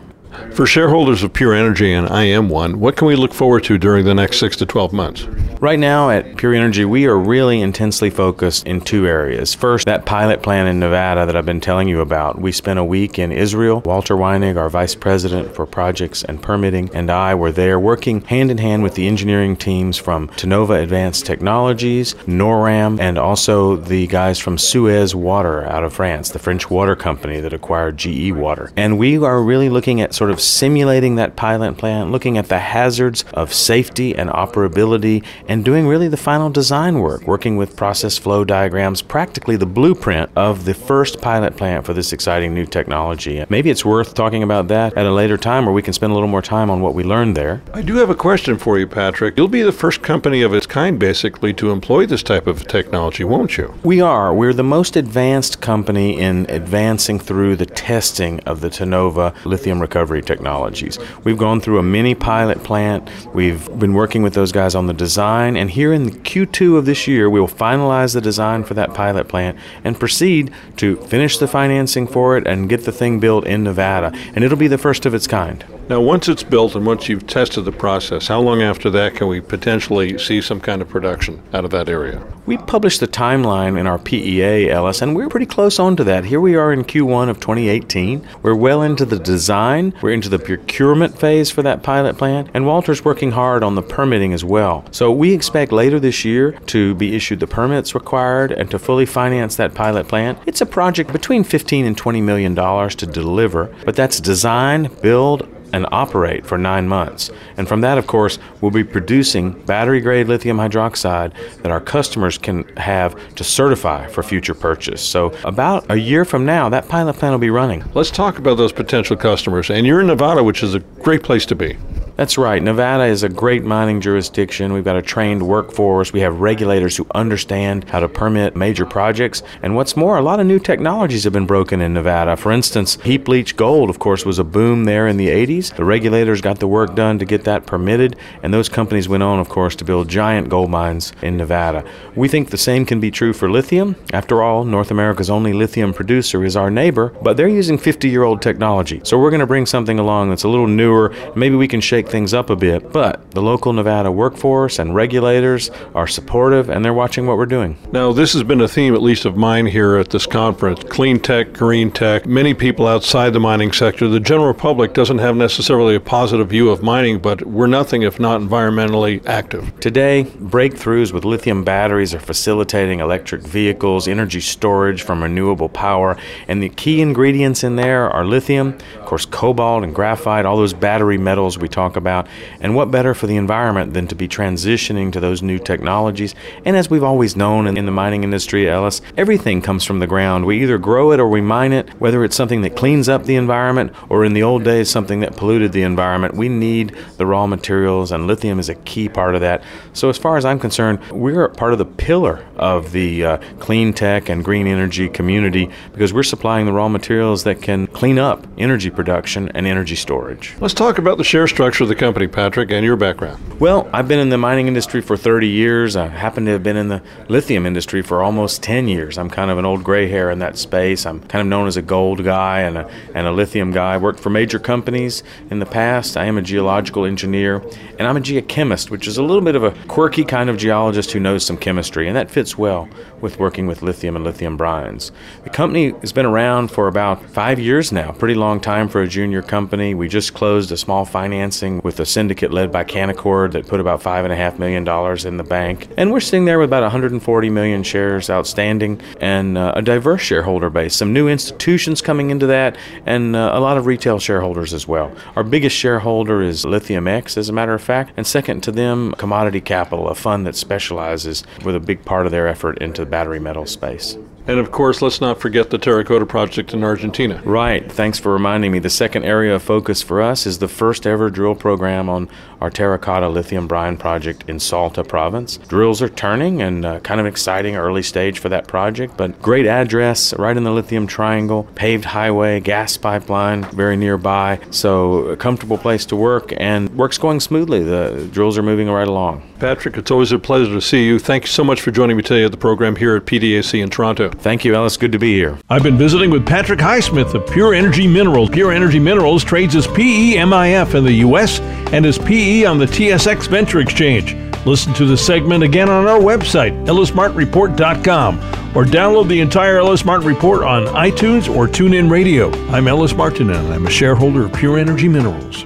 For shareholders of Pure Energy, and I am one, what can we look forward to during the next six to 12 months? Right now at Pure Energy, we are really intensely focused in two areas. First, that pilot plant in Nevada that I've been telling you about. We spent a week in Israel. Walter Weinig, our vice president for projects and permitting, and I were there working hand in hand with the engineering teams from Tenova Advanced Technologies, NORAM, and also the guys from Suez Water out of France, the French water company that acquired GE Water. And we are really looking at sort of simulating that pilot plant, looking at the hazards of safety and operability, and doing really the final design work, working with process flow diagrams, practically the blueprint of the first pilot plant for this exciting new technology. Maybe it's worth talking about that at a later time where we can spend a little more time on what we learned there. I do have a question for you, Patrick. You'll be the first company of its kind, basically, to employ this type of technology, won't you? We are. We're the most advanced company in advancing through the testing of the Tenova lithium recovery technologies. We've gone through a mini pilot plant. We've been working with those guys on the design, and here in Q2 of this year, we will finalize the design for that pilot plant and proceed to finish the financing for it and get the thing built in Nevada. And it'll be the first of its kind. Now, once it's built and once you've tested the process, how long after that can we potentially see some kind of production out of that area? We published the timeline in our PEA, Ellis, and we're pretty close on to that. Here we are in Q1 of 2018. We're well into the design, we're into the procurement phase for that pilot plant, and Walter's working hard on the permitting as well. So we expect later this year to be issued the permits required and to fully finance that pilot plant. It's a project between 15 and 20 million dollars to deliver, but that's design, build, and operate for nine months. And from that, of course, we'll be producing battery grade lithium hydroxide that our customers can have to certify for future purchase. So, about a year from now, that pilot plant will be running. Let's talk about those potential customers. And you're in Nevada, which is a great place to be. That's right. Nevada is a great mining jurisdiction. We've got a trained workforce. We have regulators who understand how to permit major projects. And what's more, a lot of new technologies have been broken in Nevada. For instance, heap leach gold, of course, was a boom there in the 80s. The regulators got the work done to get that permitted, and those companies went on, of course, to build giant gold mines in Nevada. We think the same can be true for lithium. After all, North America's only lithium producer is our neighbor, but they're using 50 year old technology. So we're going to bring something along that's a little newer. Maybe we can shake shake things up a bit. But the local Nevada workforce and regulators are supportive and they're watching what we're doing. Now, this has been a theme, at least of mine here at this conference clean tech, green tech. Many people outside the mining sector, the general public doesn't have necessarily a positive view of mining, but we're nothing if not environmentally active. Today, breakthroughs with lithium batteries are facilitating electric vehicles, energy storage from renewable power, and the key ingredients in there are lithium, of course, cobalt and graphite, all those battery metals we talk about. And what better for the environment than to be transitioning to those new technologies? And as we've always known in the mining industry, Ellis, everything comes from the ground. We either grow it or we mine it, whether it's something that cleans up the environment or in the old days, something that polluted the environment. We need the raw materials, and lithium is a key part of that. So, as far as I'm concerned, we're part of the pillar of the uh, clean tech and green energy community because we're supplying the raw materials that can clean up energy production and energy storage. Let's talk about the share structure the company, Patrick, and your background. Well, I've been in the mining industry for 30 years. I happen to have been in the lithium industry for almost 10 years. I'm kind of an old gray hair in that space. I'm kind of known as a gold guy and a, and a lithium guy. I worked for major companies in the past. I am a geological engineer, and I'm a geochemist, which is a little bit of a quirky kind of geologist who knows some chemistry, and that fits well with working with lithium and lithium brines. The company has been around for about five years now, pretty long time for a junior company. We just closed a small financing with a syndicate led by Canaccord that put about $5.5 million in the bank. And we're sitting there with about 140 million shares outstanding and uh, a diverse shareholder base. Some new institutions coming into that and uh, a lot of retail shareholders as well. Our biggest shareholder is Lithium X, as a matter of fact, and second to them, Commodity Capital, a fund that specializes with a big part of their effort into the battery metal space. And of course, let's not forget the Terracotta Project in Argentina. Right. Thanks for reminding me. The second area of focus for us is the first ever drill program on our Terracotta Lithium Brine project in Salta province. Drills are turning and uh, kind of exciting early stage for that project, but great address right in the lithium triangle, paved highway, gas pipeline very nearby. So, a comfortable place to work and work's going smoothly. The drills are moving right along. Patrick, it's always a pleasure to see you. Thank you so much for joining me today at the program here at PDAC in Toronto. Thank you, Ellis. Good to be here. I've been visiting with Patrick Highsmith of Pure Energy Minerals. Pure Energy Minerals trades as PEMIF in the U.S. and as PE on the TSX Venture Exchange. Listen to the segment again on our website, ellismartinreport.com, or download the entire Ellis Martin Report on iTunes or TuneIn Radio. I'm Ellis Martin, and I'm a shareholder of Pure Energy Minerals.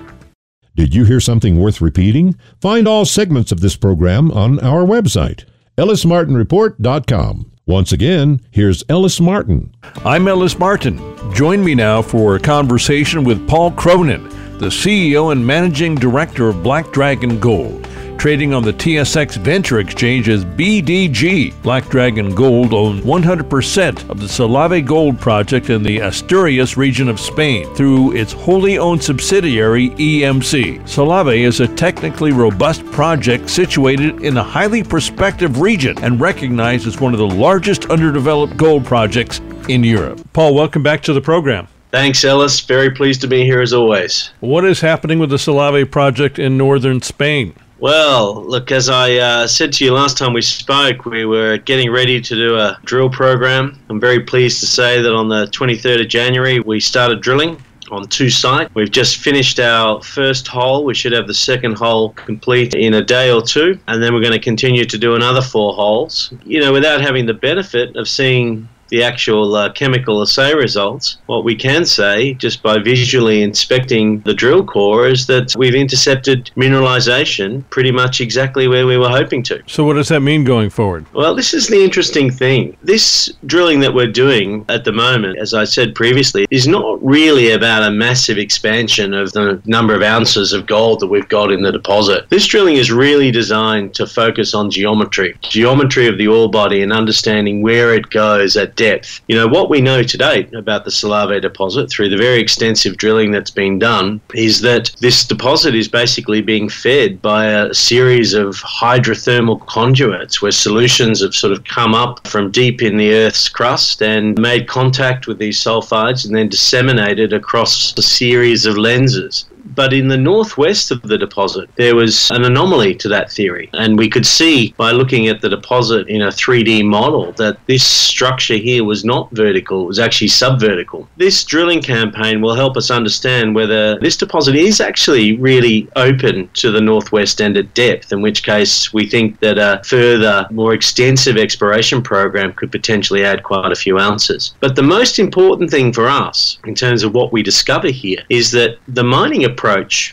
Did you hear something worth repeating? Find all segments of this program on our website, ellismartinreport.com. Once again, here's Ellis Martin. I'm Ellis Martin. Join me now for a conversation with Paul Cronin, the CEO and Managing Director of Black Dragon Gold trading on the TSX Venture Exchange as BDG. Black Dragon Gold owns 100% of the Salave Gold project in the Asturias region of Spain through its wholly owned subsidiary EMC. Salave is a technically robust project situated in a highly prospective region and recognized as one of the largest underdeveloped gold projects in Europe. Paul, welcome back to the program. Thanks, Ellis. Very pleased to be here as always. What is happening with the Salave project in northern Spain? Well, look, as I uh, said to you last time we spoke, we were getting ready to do a drill program. I'm very pleased to say that on the 23rd of January, we started drilling on two sites. We've just finished our first hole. We should have the second hole complete in a day or two, and then we're going to continue to do another four holes. You know, without having the benefit of seeing the actual uh, chemical assay results, what we can say just by visually inspecting the drill core is that we've intercepted mineralization pretty much exactly where we were hoping to. So, what does that mean going forward? Well, this is the interesting thing. This drilling that we're doing at the moment, as I said previously, is not really about a massive expansion of the number of ounces of gold that we've got in the deposit. This drilling is really designed to focus on geometry, geometry of the ore body, and understanding where it goes at depth. You know, what we know to date about the Salave deposit through the very extensive drilling that's been done is that this deposit is basically being fed by a series of hydrothermal conduits where solutions have sort of come up from deep in the Earth's crust and made contact with these sulfides and then disseminated across a series of lenses. But in the northwest of the deposit, there was an anomaly to that theory. And we could see by looking at the deposit in a 3D model that this structure here was not vertical, it was actually subvertical. This drilling campaign will help us understand whether this deposit is actually really open to the northwest end at depth, in which case we think that a further, more extensive exploration program could potentially add quite a few ounces. But the most important thing for us in terms of what we discover here is that the mining approach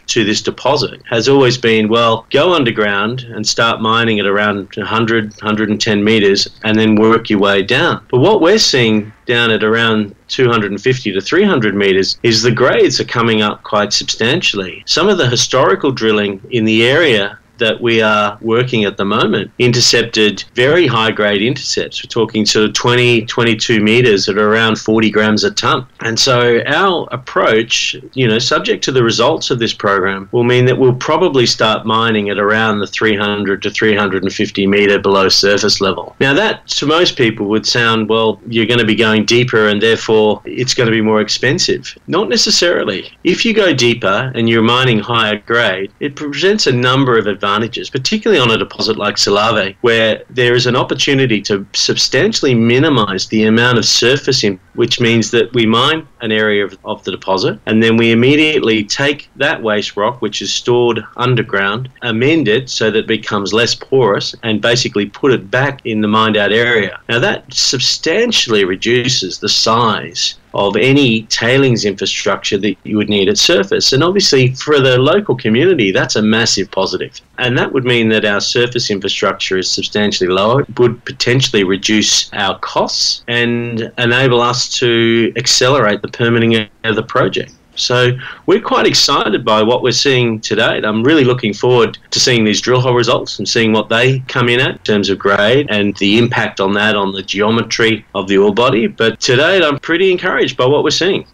to this deposit has always been well, go underground and start mining at around 100, 110 meters and then work your way down. But what we're seeing down at around 250 to 300 meters is the grades are coming up quite substantially. Some of the historical drilling in the area that we are working at the moment intercepted very high grade intercepts. We're talking sort of 20, 22 meters at around 40 grams a ton. And so our approach, you know, subject to the results of this program, will mean that we'll probably start mining at around the 300 to 350 meter below surface level. Now, that to most people would sound, well, you're going to be going deeper and therefore it's going to be more expensive. Not necessarily. If you go deeper and you're mining higher grade, it presents a number of advantages advantages, particularly on a deposit like Salave, where there is an opportunity to substantially minimize the amount of surface in, which means that we mine an area of, of the deposit and then we immediately take that waste rock, which is stored underground, amend it so that it becomes less porous, and basically put it back in the mined out area. Now, that substantially reduces the size of any tailings infrastructure that you would need at surface. And obviously, for the local community, that's a massive positive. And that would mean that our surface infrastructure is substantially lower, it would potentially reduce our costs and enable us to accelerate the permitting of the project. So we're quite excited by what we're seeing today. I'm really looking forward to seeing these drill hole results and seeing what they come in at in terms of grade and the impact on that on the geometry of the ore body. But today I'm pretty encouraged by what we're seeing.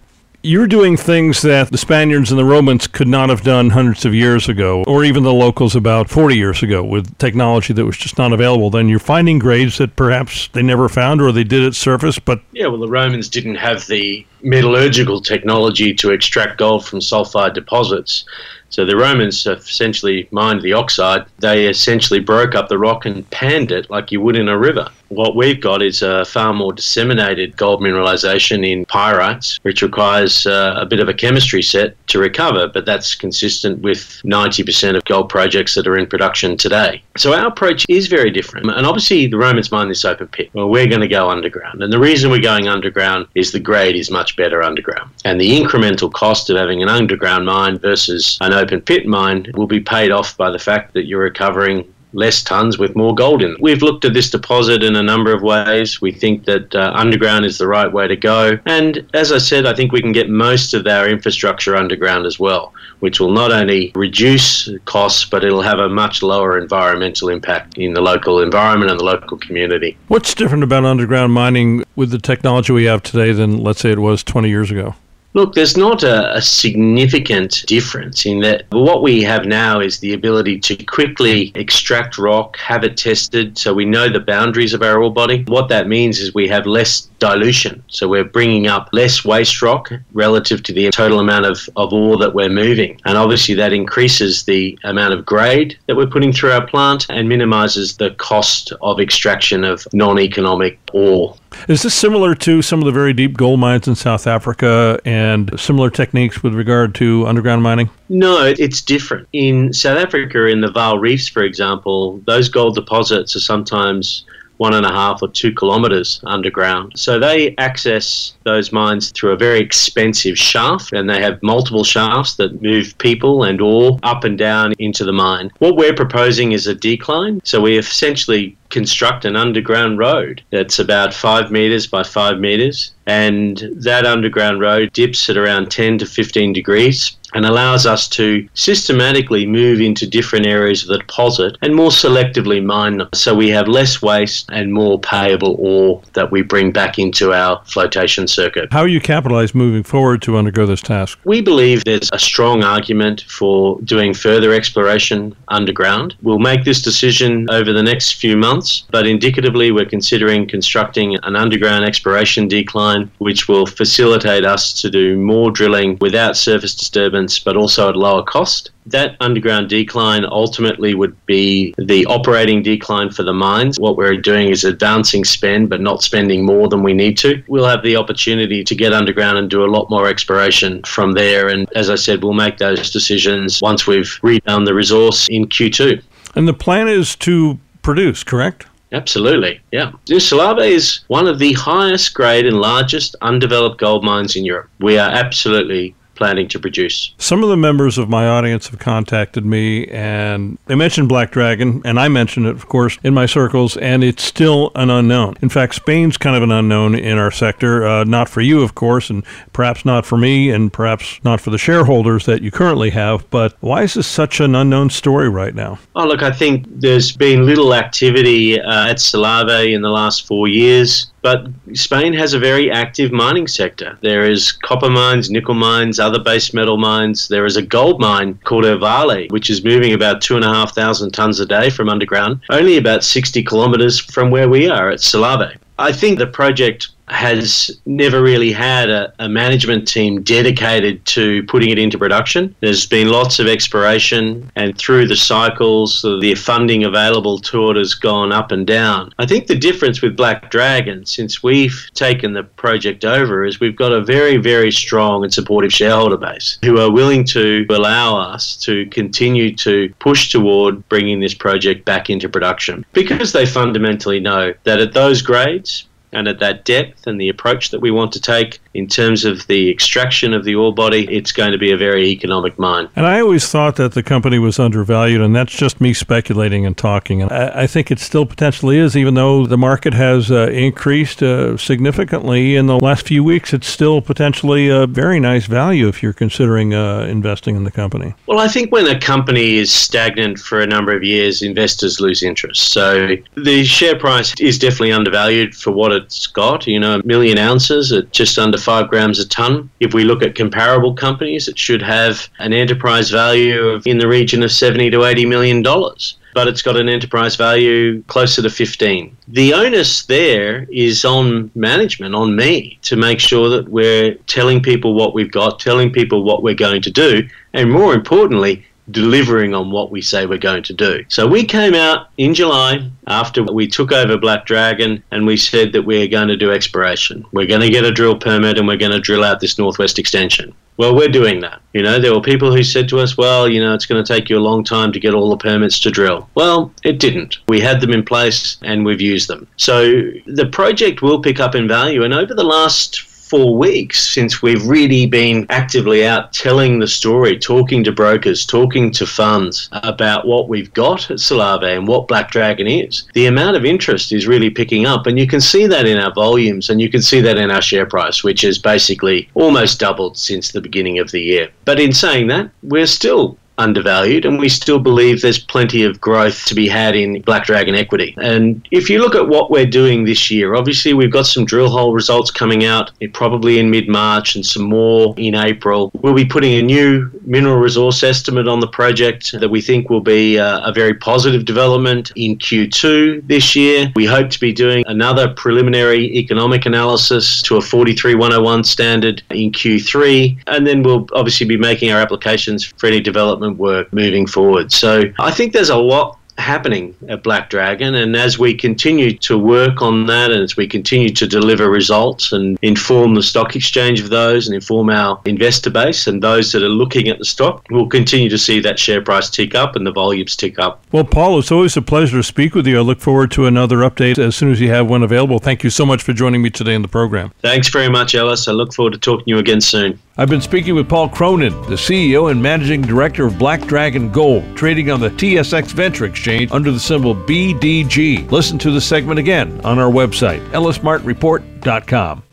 You're doing things that the Spaniards and the Romans could not have done hundreds of years ago, or even the locals about 40 years ago with technology that was just not available. Then you're finding grades that perhaps they never found or they did at surface, but. Yeah, well, the Romans didn't have the metallurgical technology to extract gold from sulfide deposits. So the Romans essentially mined the oxide. They essentially broke up the rock and panned it like you would in a river. What we've got is a far more disseminated gold mineralization in pyrites, which requires uh, a bit of a chemistry set to recover, but that's consistent with 90% of gold projects that are in production today. So our approach is very different. And obviously, the Romans mined this open pit. Well, we're going to go underground. And the reason we're going underground is the grade is much better underground. And the incremental cost of having an underground mine versus an open pit mine will be paid off by the fact that you're recovering less tons with more gold in. We've looked at this deposit in a number of ways. We think that uh, underground is the right way to go. And as I said, I think we can get most of our infrastructure underground as well, which will not only reduce costs, but it'll have a much lower environmental impact in the local environment and the local community. What's different about underground mining with the technology we have today than, let's say, it was 20 years ago? Look, there's not a, a, significant difference in that what we have now is the ability to quickly extract rock, have it tested so we know the boundaries of our ore body. What that means is we have less dilution. So we're bringing up less waste rock relative to the total amount of, of ore that we're moving. And obviously that increases the amount of grade that we're putting through our plant and minimizes the cost of extraction of non economic ore. Is this similar to some of the very deep gold mines in South Africa and similar techniques with regard to underground mining? No, it's different. In South Africa, in the Vaal Reefs, for example, those gold deposits are sometimes one and a half or two kilometres underground. So they access those mines through a very expensive shaft, and they have multiple shafts that move people and ore up and down into the mine. What we're proposing is a decline. So we essentially construct an underground road that's about five metres by five metres, and that underground road dips at around 10 to 15 degrees and allows us to systematically move into different areas of the deposit and more selectively mine them. So we have less waste and more payable ore that we bring back into our flotation circuit. How are you capitalized moving forward to undergo this task? We believe there's a strong argument for doing further exploration underground. We'll make this decision over the next few months, but indicatively, we're considering constructing an underground exploration decline which will facilitate us to do more drilling without surface disturbance but also at lower cost. That underground decline ultimately would be the operating decline for the mines. What we're doing is advancing spend, but not spending more than we need to. We'll have the opportunity to get underground and do a lot more exploration from there. And as I said, we'll make those decisions once we've redone the resource in Q2. And the plan is to produce, correct? Absolutely, yeah. Salave is one of the highest grade and largest undeveloped gold mines in Europe. We are absolutely planning to produce. Some of the members of my audience have contacted me and they mentioned Black Dragon, and I mentioned it, of course, in my circles, and it's still an unknown. In fact, Spain's kind of an unknown in our sector. Uh, not for you, of course, and perhaps not for me, and perhaps not for the shareholders that you currently have, but why is this such an unknown story right now? Oh, look, I think there's been little activity uh, at Salave in the last four years. But Spain has a very active mining sector. There is copper mines, nickel mines, other base metal mines. There is a gold mine called El Valle, which is moving about two and a half thousand tons a day from underground, only about 60 kilometres from where we are at Salave. I think the project has never really had a, a, management team dedicated to putting it into production. There's been lots of exploration, and through the cycles, the funding available to it has gone up and down. I think the difference with Black Dragon, since we've taken the project over, is we've got a very, very strong and supportive shareholder base who are willing to allow us to continue to push toward bringing this project back into production because they fundamentally know that at those grades, and at that depth and the approach that we want to take in terms of the extraction of the ore body, it's going to be a very economic mine. And I always thought that the company was undervalued, and that's just me speculating and talking. And I, I think it still potentially is, even though the market has uh, increased uh, significantly in the last few weeks. It's still potentially a very nice value if you're considering uh, investing in the company. Well, I think when a company is stagnant for a number of years, investors lose interest. So the share price is definitely undervalued for what it's got. You know, a million ounces at just under five grams a ton. If we look at comparable companies, it should have an enterprise value of in the region of 70 to 80 million dollars. but it's got an enterprise value closer to 15. The onus there is on management, on me, to make sure that we're telling people what we've got, telling people what we're going to do, and more importantly, delivering on what we say we're going to do. So we came out in July after we took over Black Dragon and we said that we're going to do exploration. We're going to get a drill permit and we're going to drill out this northwest extension. Well, we're doing that. You know, there were people who said to us, well, you know, it's going to take you a long time to get all the permits to drill. Well, it didn't. We had them in place and we've used them. So the project will pick up in value. And over the last four weeks since we've really been actively out telling the story, talking to brokers, talking to funds about what we've got at Salave and what Black Dragon is. The amount of interest is really picking up, and you can see that in our volumes and you can see that in our share price, which has basically almost doubled since the beginning of the year. But in saying that, we're still undervalued, and we still believe there's plenty of growth to be had in Black Dragon equity. And if you look at what we're doing this year, obviously we've got some drill hole results coming out probably in mid March and some more in April. We'll be putting a new mineral resource estimate on the project that we think will be a, uh, a very positive development in Q2 this year. We hope to be doing another preliminary economic analysis to a 43101 standard in Q3, and then we'll obviously be making our applications for any development development work moving forward. So I think there's a lot happening at Black Dragon. And as we continue to work on that and as we continue to deliver results and inform the stock exchange of those and inform our investor base and those that are looking at the stock, we'll continue to see that share price tick up and the volumes tick up. Well, Paul, it's always a pleasure to speak with you. I look forward to another update as soon as you have one available. Thank you so much for joining me today in the program. Thanks very much, Ellis. I look forward to talking to you again soon. I've been speaking with Paul Cronin, the CEO and Managing Director of Black Dragon Gold, trading on the TSX Venture Exchange under the symbol BDG. Listen to the segment again on our website, ellismartinreport.com.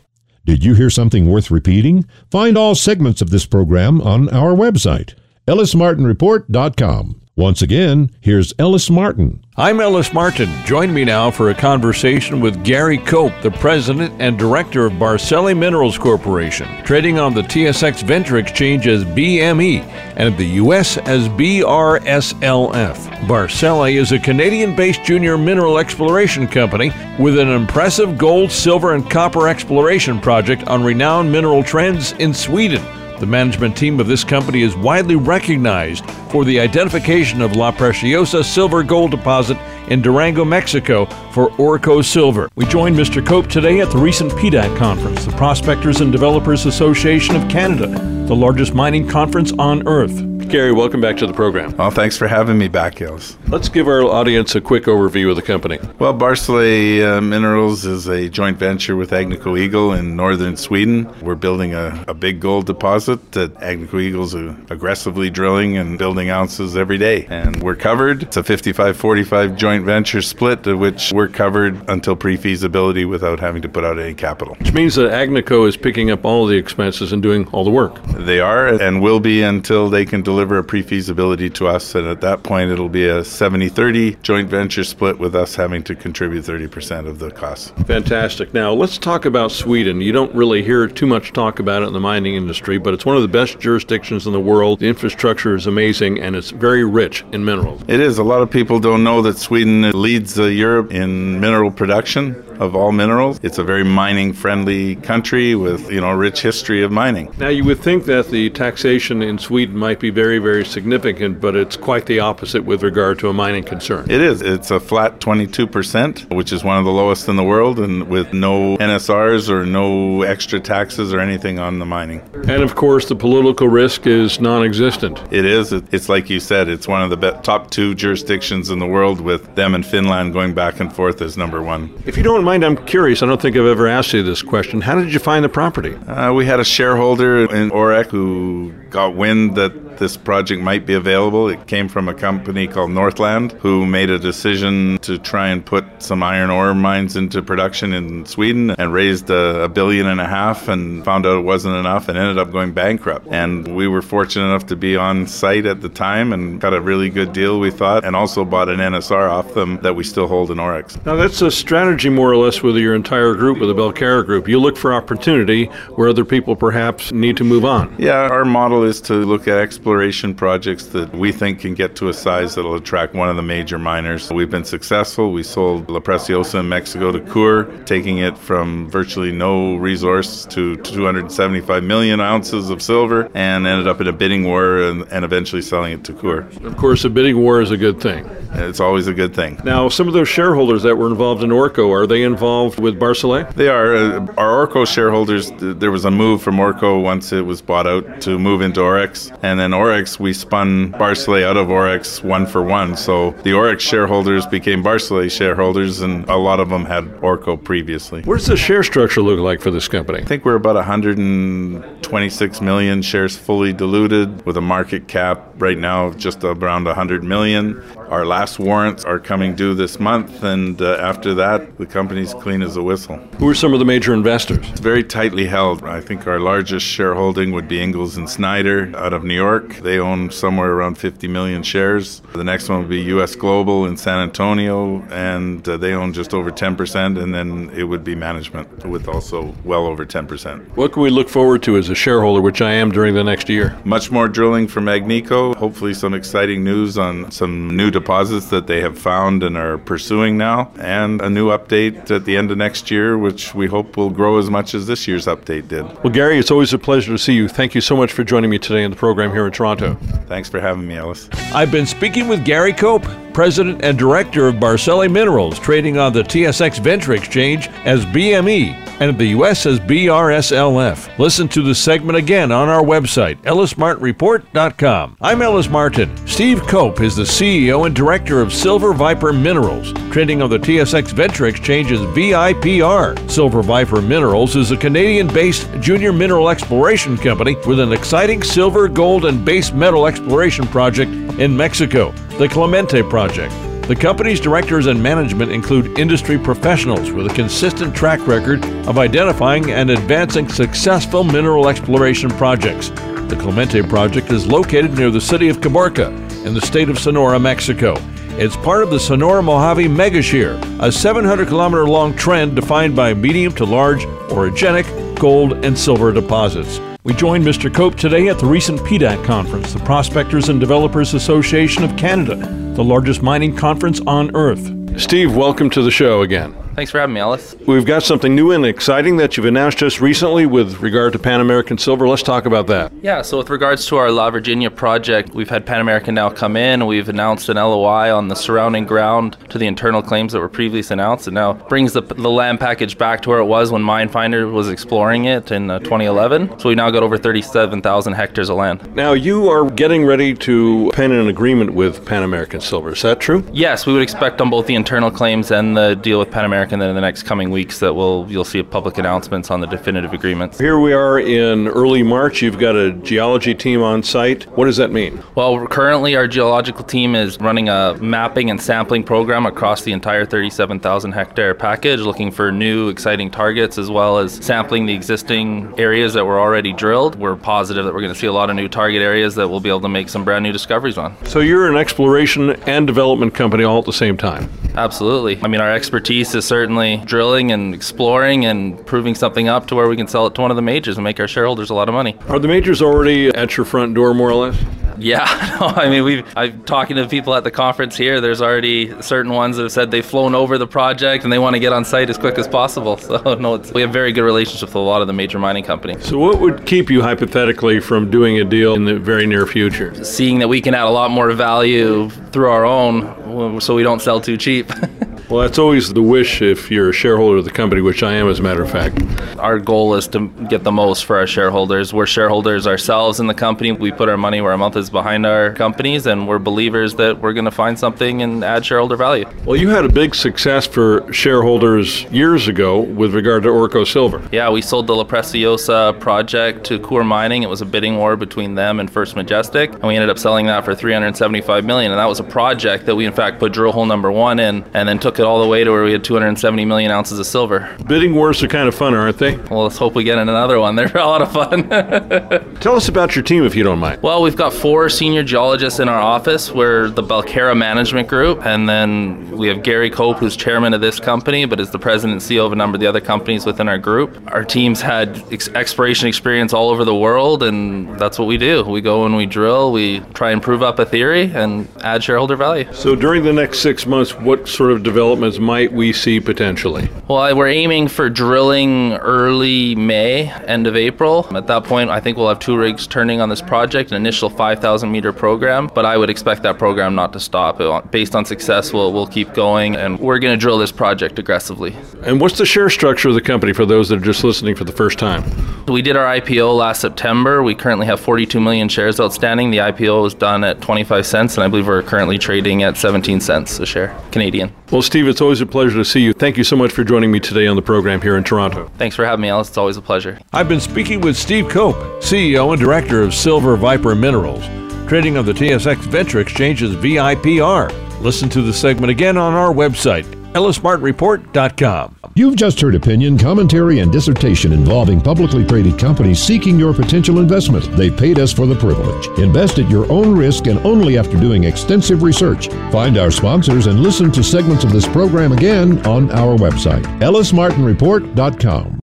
Did you hear something worth repeating? Find all segments of this program on our website, ellismartinreport.com. Once again, here's Ellis Martin. I'm Ellis Martin. Join me now for a conversation with Gary Cope, the president and director of Barsele Minerals Corporation, trading on the TSX Venture Exchange as BME and the U.S. as BRSLF. Barsele is a Canadian based junior mineral exploration company with an impressive gold, silver, and copper exploration project on renowned mineral trends in Sweden. The management team of this company is widely recognized for the identification of La Preciosa silver gold deposit in Durango, Mexico for Orko Silver. We joined Mr. Cope today at the recent PDAC conference, the Prospectors and Developers Association of Canada, the largest mining conference on earth. Gary, welcome back to the program. Well, thanks for having me back, Ellis. Let's give our audience a quick overview of the company. Well, Barsele uh, Minerals is a joint venture with Agnico Eagle in northern Sweden. We're building a, a big gold deposit that Agnico Eagle's uh, aggressively drilling and building ounces every day. And we're covered. It's a 55 45 joint venture split, of which we're covered until pre feasibility without having to put out any capital. Which means that Agnico is picking up all the expenses and doing all the work. They are and will be until they can deliver deliver a pre feasibility to us. And at that point, it'll be a 70 30 joint venture split with us having to contribute 30% of the costs. Fantastic. Now, let's talk about Sweden. You don't really hear too much talk about it in the mining industry, but it's one of the best jurisdictions in the world. The infrastructure is amazing and it's very rich in minerals. It is. A lot of people don't know that Sweden leads Europe in mineral production of all minerals. It's a very mining friendly country with, you know, a rich history of mining. Now, you would think that the taxation in Sweden might be very, very significant, but it's quite the opposite with regard to a mining concern. It is. It's a flat 22%, which is one of the lowest in the world, and with no NSRs or no extra taxes or anything on the mining. And of course, the political risk is non existent. It is. It's like you said, it's one of the top two jurisdictions in the world, with them and Finland going back and forth as number one. If you don't mind, I'm curious. I don't think I've ever asked you this question. How did you find the property? Uh, we had a shareholder in Orec who got wind that this project might be available. It came from a company called Northland who made a decision to try and put some iron ore mines into production in Sweden and raised a, a billion and a half and found out it wasn't enough and ended up going bankrupt. And we were fortunate enough to be on site at the time and got a really good deal, we thought, and also bought an NSR off them that we still hold in Orex. Now, that's a strategy more or less with your entire group, with the Belcara group. You look for opportunity where other people perhaps need to move on. Yeah, our model is to look at exploration exploration projects that we think can get to a size that'll attract one of the major miners. We've been successful. We sold La Preciosa in Mexico to Coeur, taking it from virtually no resource to 275 million ounces of silver, and ended up in a bidding war and, and eventually selling it to Coeur. Of course, a bidding war is a good thing. It's always a good thing. Now, some of those shareholders that were involved in Orko, are they involved with Barsele? They are. Uh, our Orko shareholders, there was a move from Orko once it was bought out to move into Orex. And then Orex, we spun Barsele out of Orex one for one. So the Orex shareholders became Barsele shareholders, and a lot of them had Orko previously. What does the share structure look like for this company? I think we're about 126 million shares fully diluted with a market cap right now of just around 100 million. Our last warrants are coming due this month, and uh, after that, the company's clean as a whistle. Who are some of the major investors? It's very tightly held. I think our largest shareholding would be Ingalls and Snyder out of New York. They own somewhere around 50 million shares. The next one would be U.S. Global in San Antonio, and uh, they own just over 10%, and then it would be management with also well over 10%. What can we look forward to as a shareholder, which I am during the next year? Much more drilling from Agnico. Hopefully, some exciting news on some new deposits that they have found and are pursuing now, and a new update at the end of next year, which we hope will grow as much as this year's update did. Well, Gary, it's always a pleasure to see you. Thank you so much for joining me today in the program here in Toronto. Thanks for having me, Ellis. I've been speaking with Gary Cope, President and Director of Barsele Minerals, trading on the TSX Venture Exchange as BME and in the U.S. as BRSLF. Listen to the segment again on our website, ellismartinreport.com. I'm Ellis Martin. Steve Cope is the CEO and Director of Silver Viper Minerals, trading on the TSX Venture Exchange as VIPR. Silver Viper Minerals is a Canadian based junior mineral exploration company with an exciting silver, gold, and base metal exploration project in Mexico, the Clemente Project. The company's directors and management include industry professionals with a consistent track record of identifying and advancing successful mineral exploration projects. The Clemente project is located near the city of Caborca in the state of Sonora, Mexico. It's part of the Sonora Mojave Megashear, a 700 kilometer long trend defined by medium to large orogenic gold and silver deposits. We joined Mr. Cope today at the recent PDAC conference, the Prospectors and Developers Association of Canada, the largest mining conference on earth. Steve, welcome to the show again. Thanks for having me, Ellis. We've got something new and exciting that you've announced just recently with regard to Pan American Silver. Let's talk about that. Yeah, so with regards to our La Virginia project, we've had Pan American now come in. We've announced an LOI on the surrounding ground to the internal claims that were previously announced. It now brings the, the land package back to where it was when Minefinder was exploring it in uh, 2011. So we now got over 37,000 hectares of land. Now, you are getting ready to pen an agreement with Pan American Silver. Is that true? Yes, we would expect on both the internal claims and the deal with Pan American that in the next coming weeks that we'll you'll see public announcements on the definitive agreements. Here we are in early March. You've got a geology team on site. What does that mean? Well, currently our geological team is running a mapping and sampling program across the entire 37,000 hectare package, looking for new exciting targets as well as sampling the existing areas that were already drilled. We're positive that we're going to see a lot of new target areas that we'll be able to make some brand new discoveries on. So you're an exploration and development company all at the same time. Absolutely. I mean, our expertise is certainly drilling and exploring and proving something up to where we can sell it to one of the majors and make our shareholders a lot of money. Are the majors already at your front door, more or less? Yeah, no, I mean, we've I'm talking to people at the conference here. There's already certain ones that have said they've flown over the project and they want to get on site as quick as possible. So no, we have very good relationships with a lot of the major mining companies. So what would keep you hypothetically from doing a deal in the very near future? Seeing that we can add a lot more value through our own, so we don't sell too cheap. Well, that's always the wish if you're a shareholder of the company, which I am, as a matter of fact. Our goal is to get the most for our shareholders. We're shareholders ourselves in the company. We put our money where our mouth is behind our companies, and we're believers that we're going to find something and add shareholder value. Well, you had a big success for shareholders years ago with regard to Orko Silver. Yeah, we sold the La Preciosa project to Coeur Mining. It was a bidding war between them and First Majestic, and we ended up selling that for 375 million. And that was a project that we, in fact, put drill hole number one in, and then took it all the way to where we had 270 million ounces of silver. Bidding wars are kind of fun, aren't they? Well, let's hope we get in another one. They're a lot of fun. Tell us about your team if you don't mind. Well, we've got four senior geologists in our office. We're the Belcara Management Group, and then we have Gary Cope, who's chairman of this company, but is the president and CEO of a number of the other companies within our group. Our team's had ex- exploration experience all over the world, and that's what we do. We go and we drill, we try and prove up a theory, and add shareholder value. So during the next six months, what sort of developments might we see potentially? Well, we're aiming for drilling early May, end of April. At that point, I think we'll have two rigs turning on this project, an initial 5,000 meter program, but I would expect that program not to stop. Based on success, we'll, we'll keep going, and we're going to drill this project aggressively. And what's the share structure of the company for those that are just listening for the first time? We did our IPO last September. We currently have 42 million shares outstanding. The IPO was done at 25 cents, and I believe we're currently trading at 17 cents a share Canadian. Well, Steve, it's always a pleasure to see you. Thank you so much for joining me today on the program here in Toronto. Thanks for having me, Ellis. It's always a pleasure. I've been speaking with Steve Cope, CEO and Director of Silver Viper Minerals, trading on the TSX Venture Exchange's VIPR. Listen to the segment again on our website, ellismartinreport.com. You've just heard opinion, commentary, and dissertation involving publicly traded companies seeking your potential investment. They've paid us for the privilege. Invest at your own risk and only after doing extensive research. Find our sponsors and listen to segments of this program again on our website, ellismartinreport.com.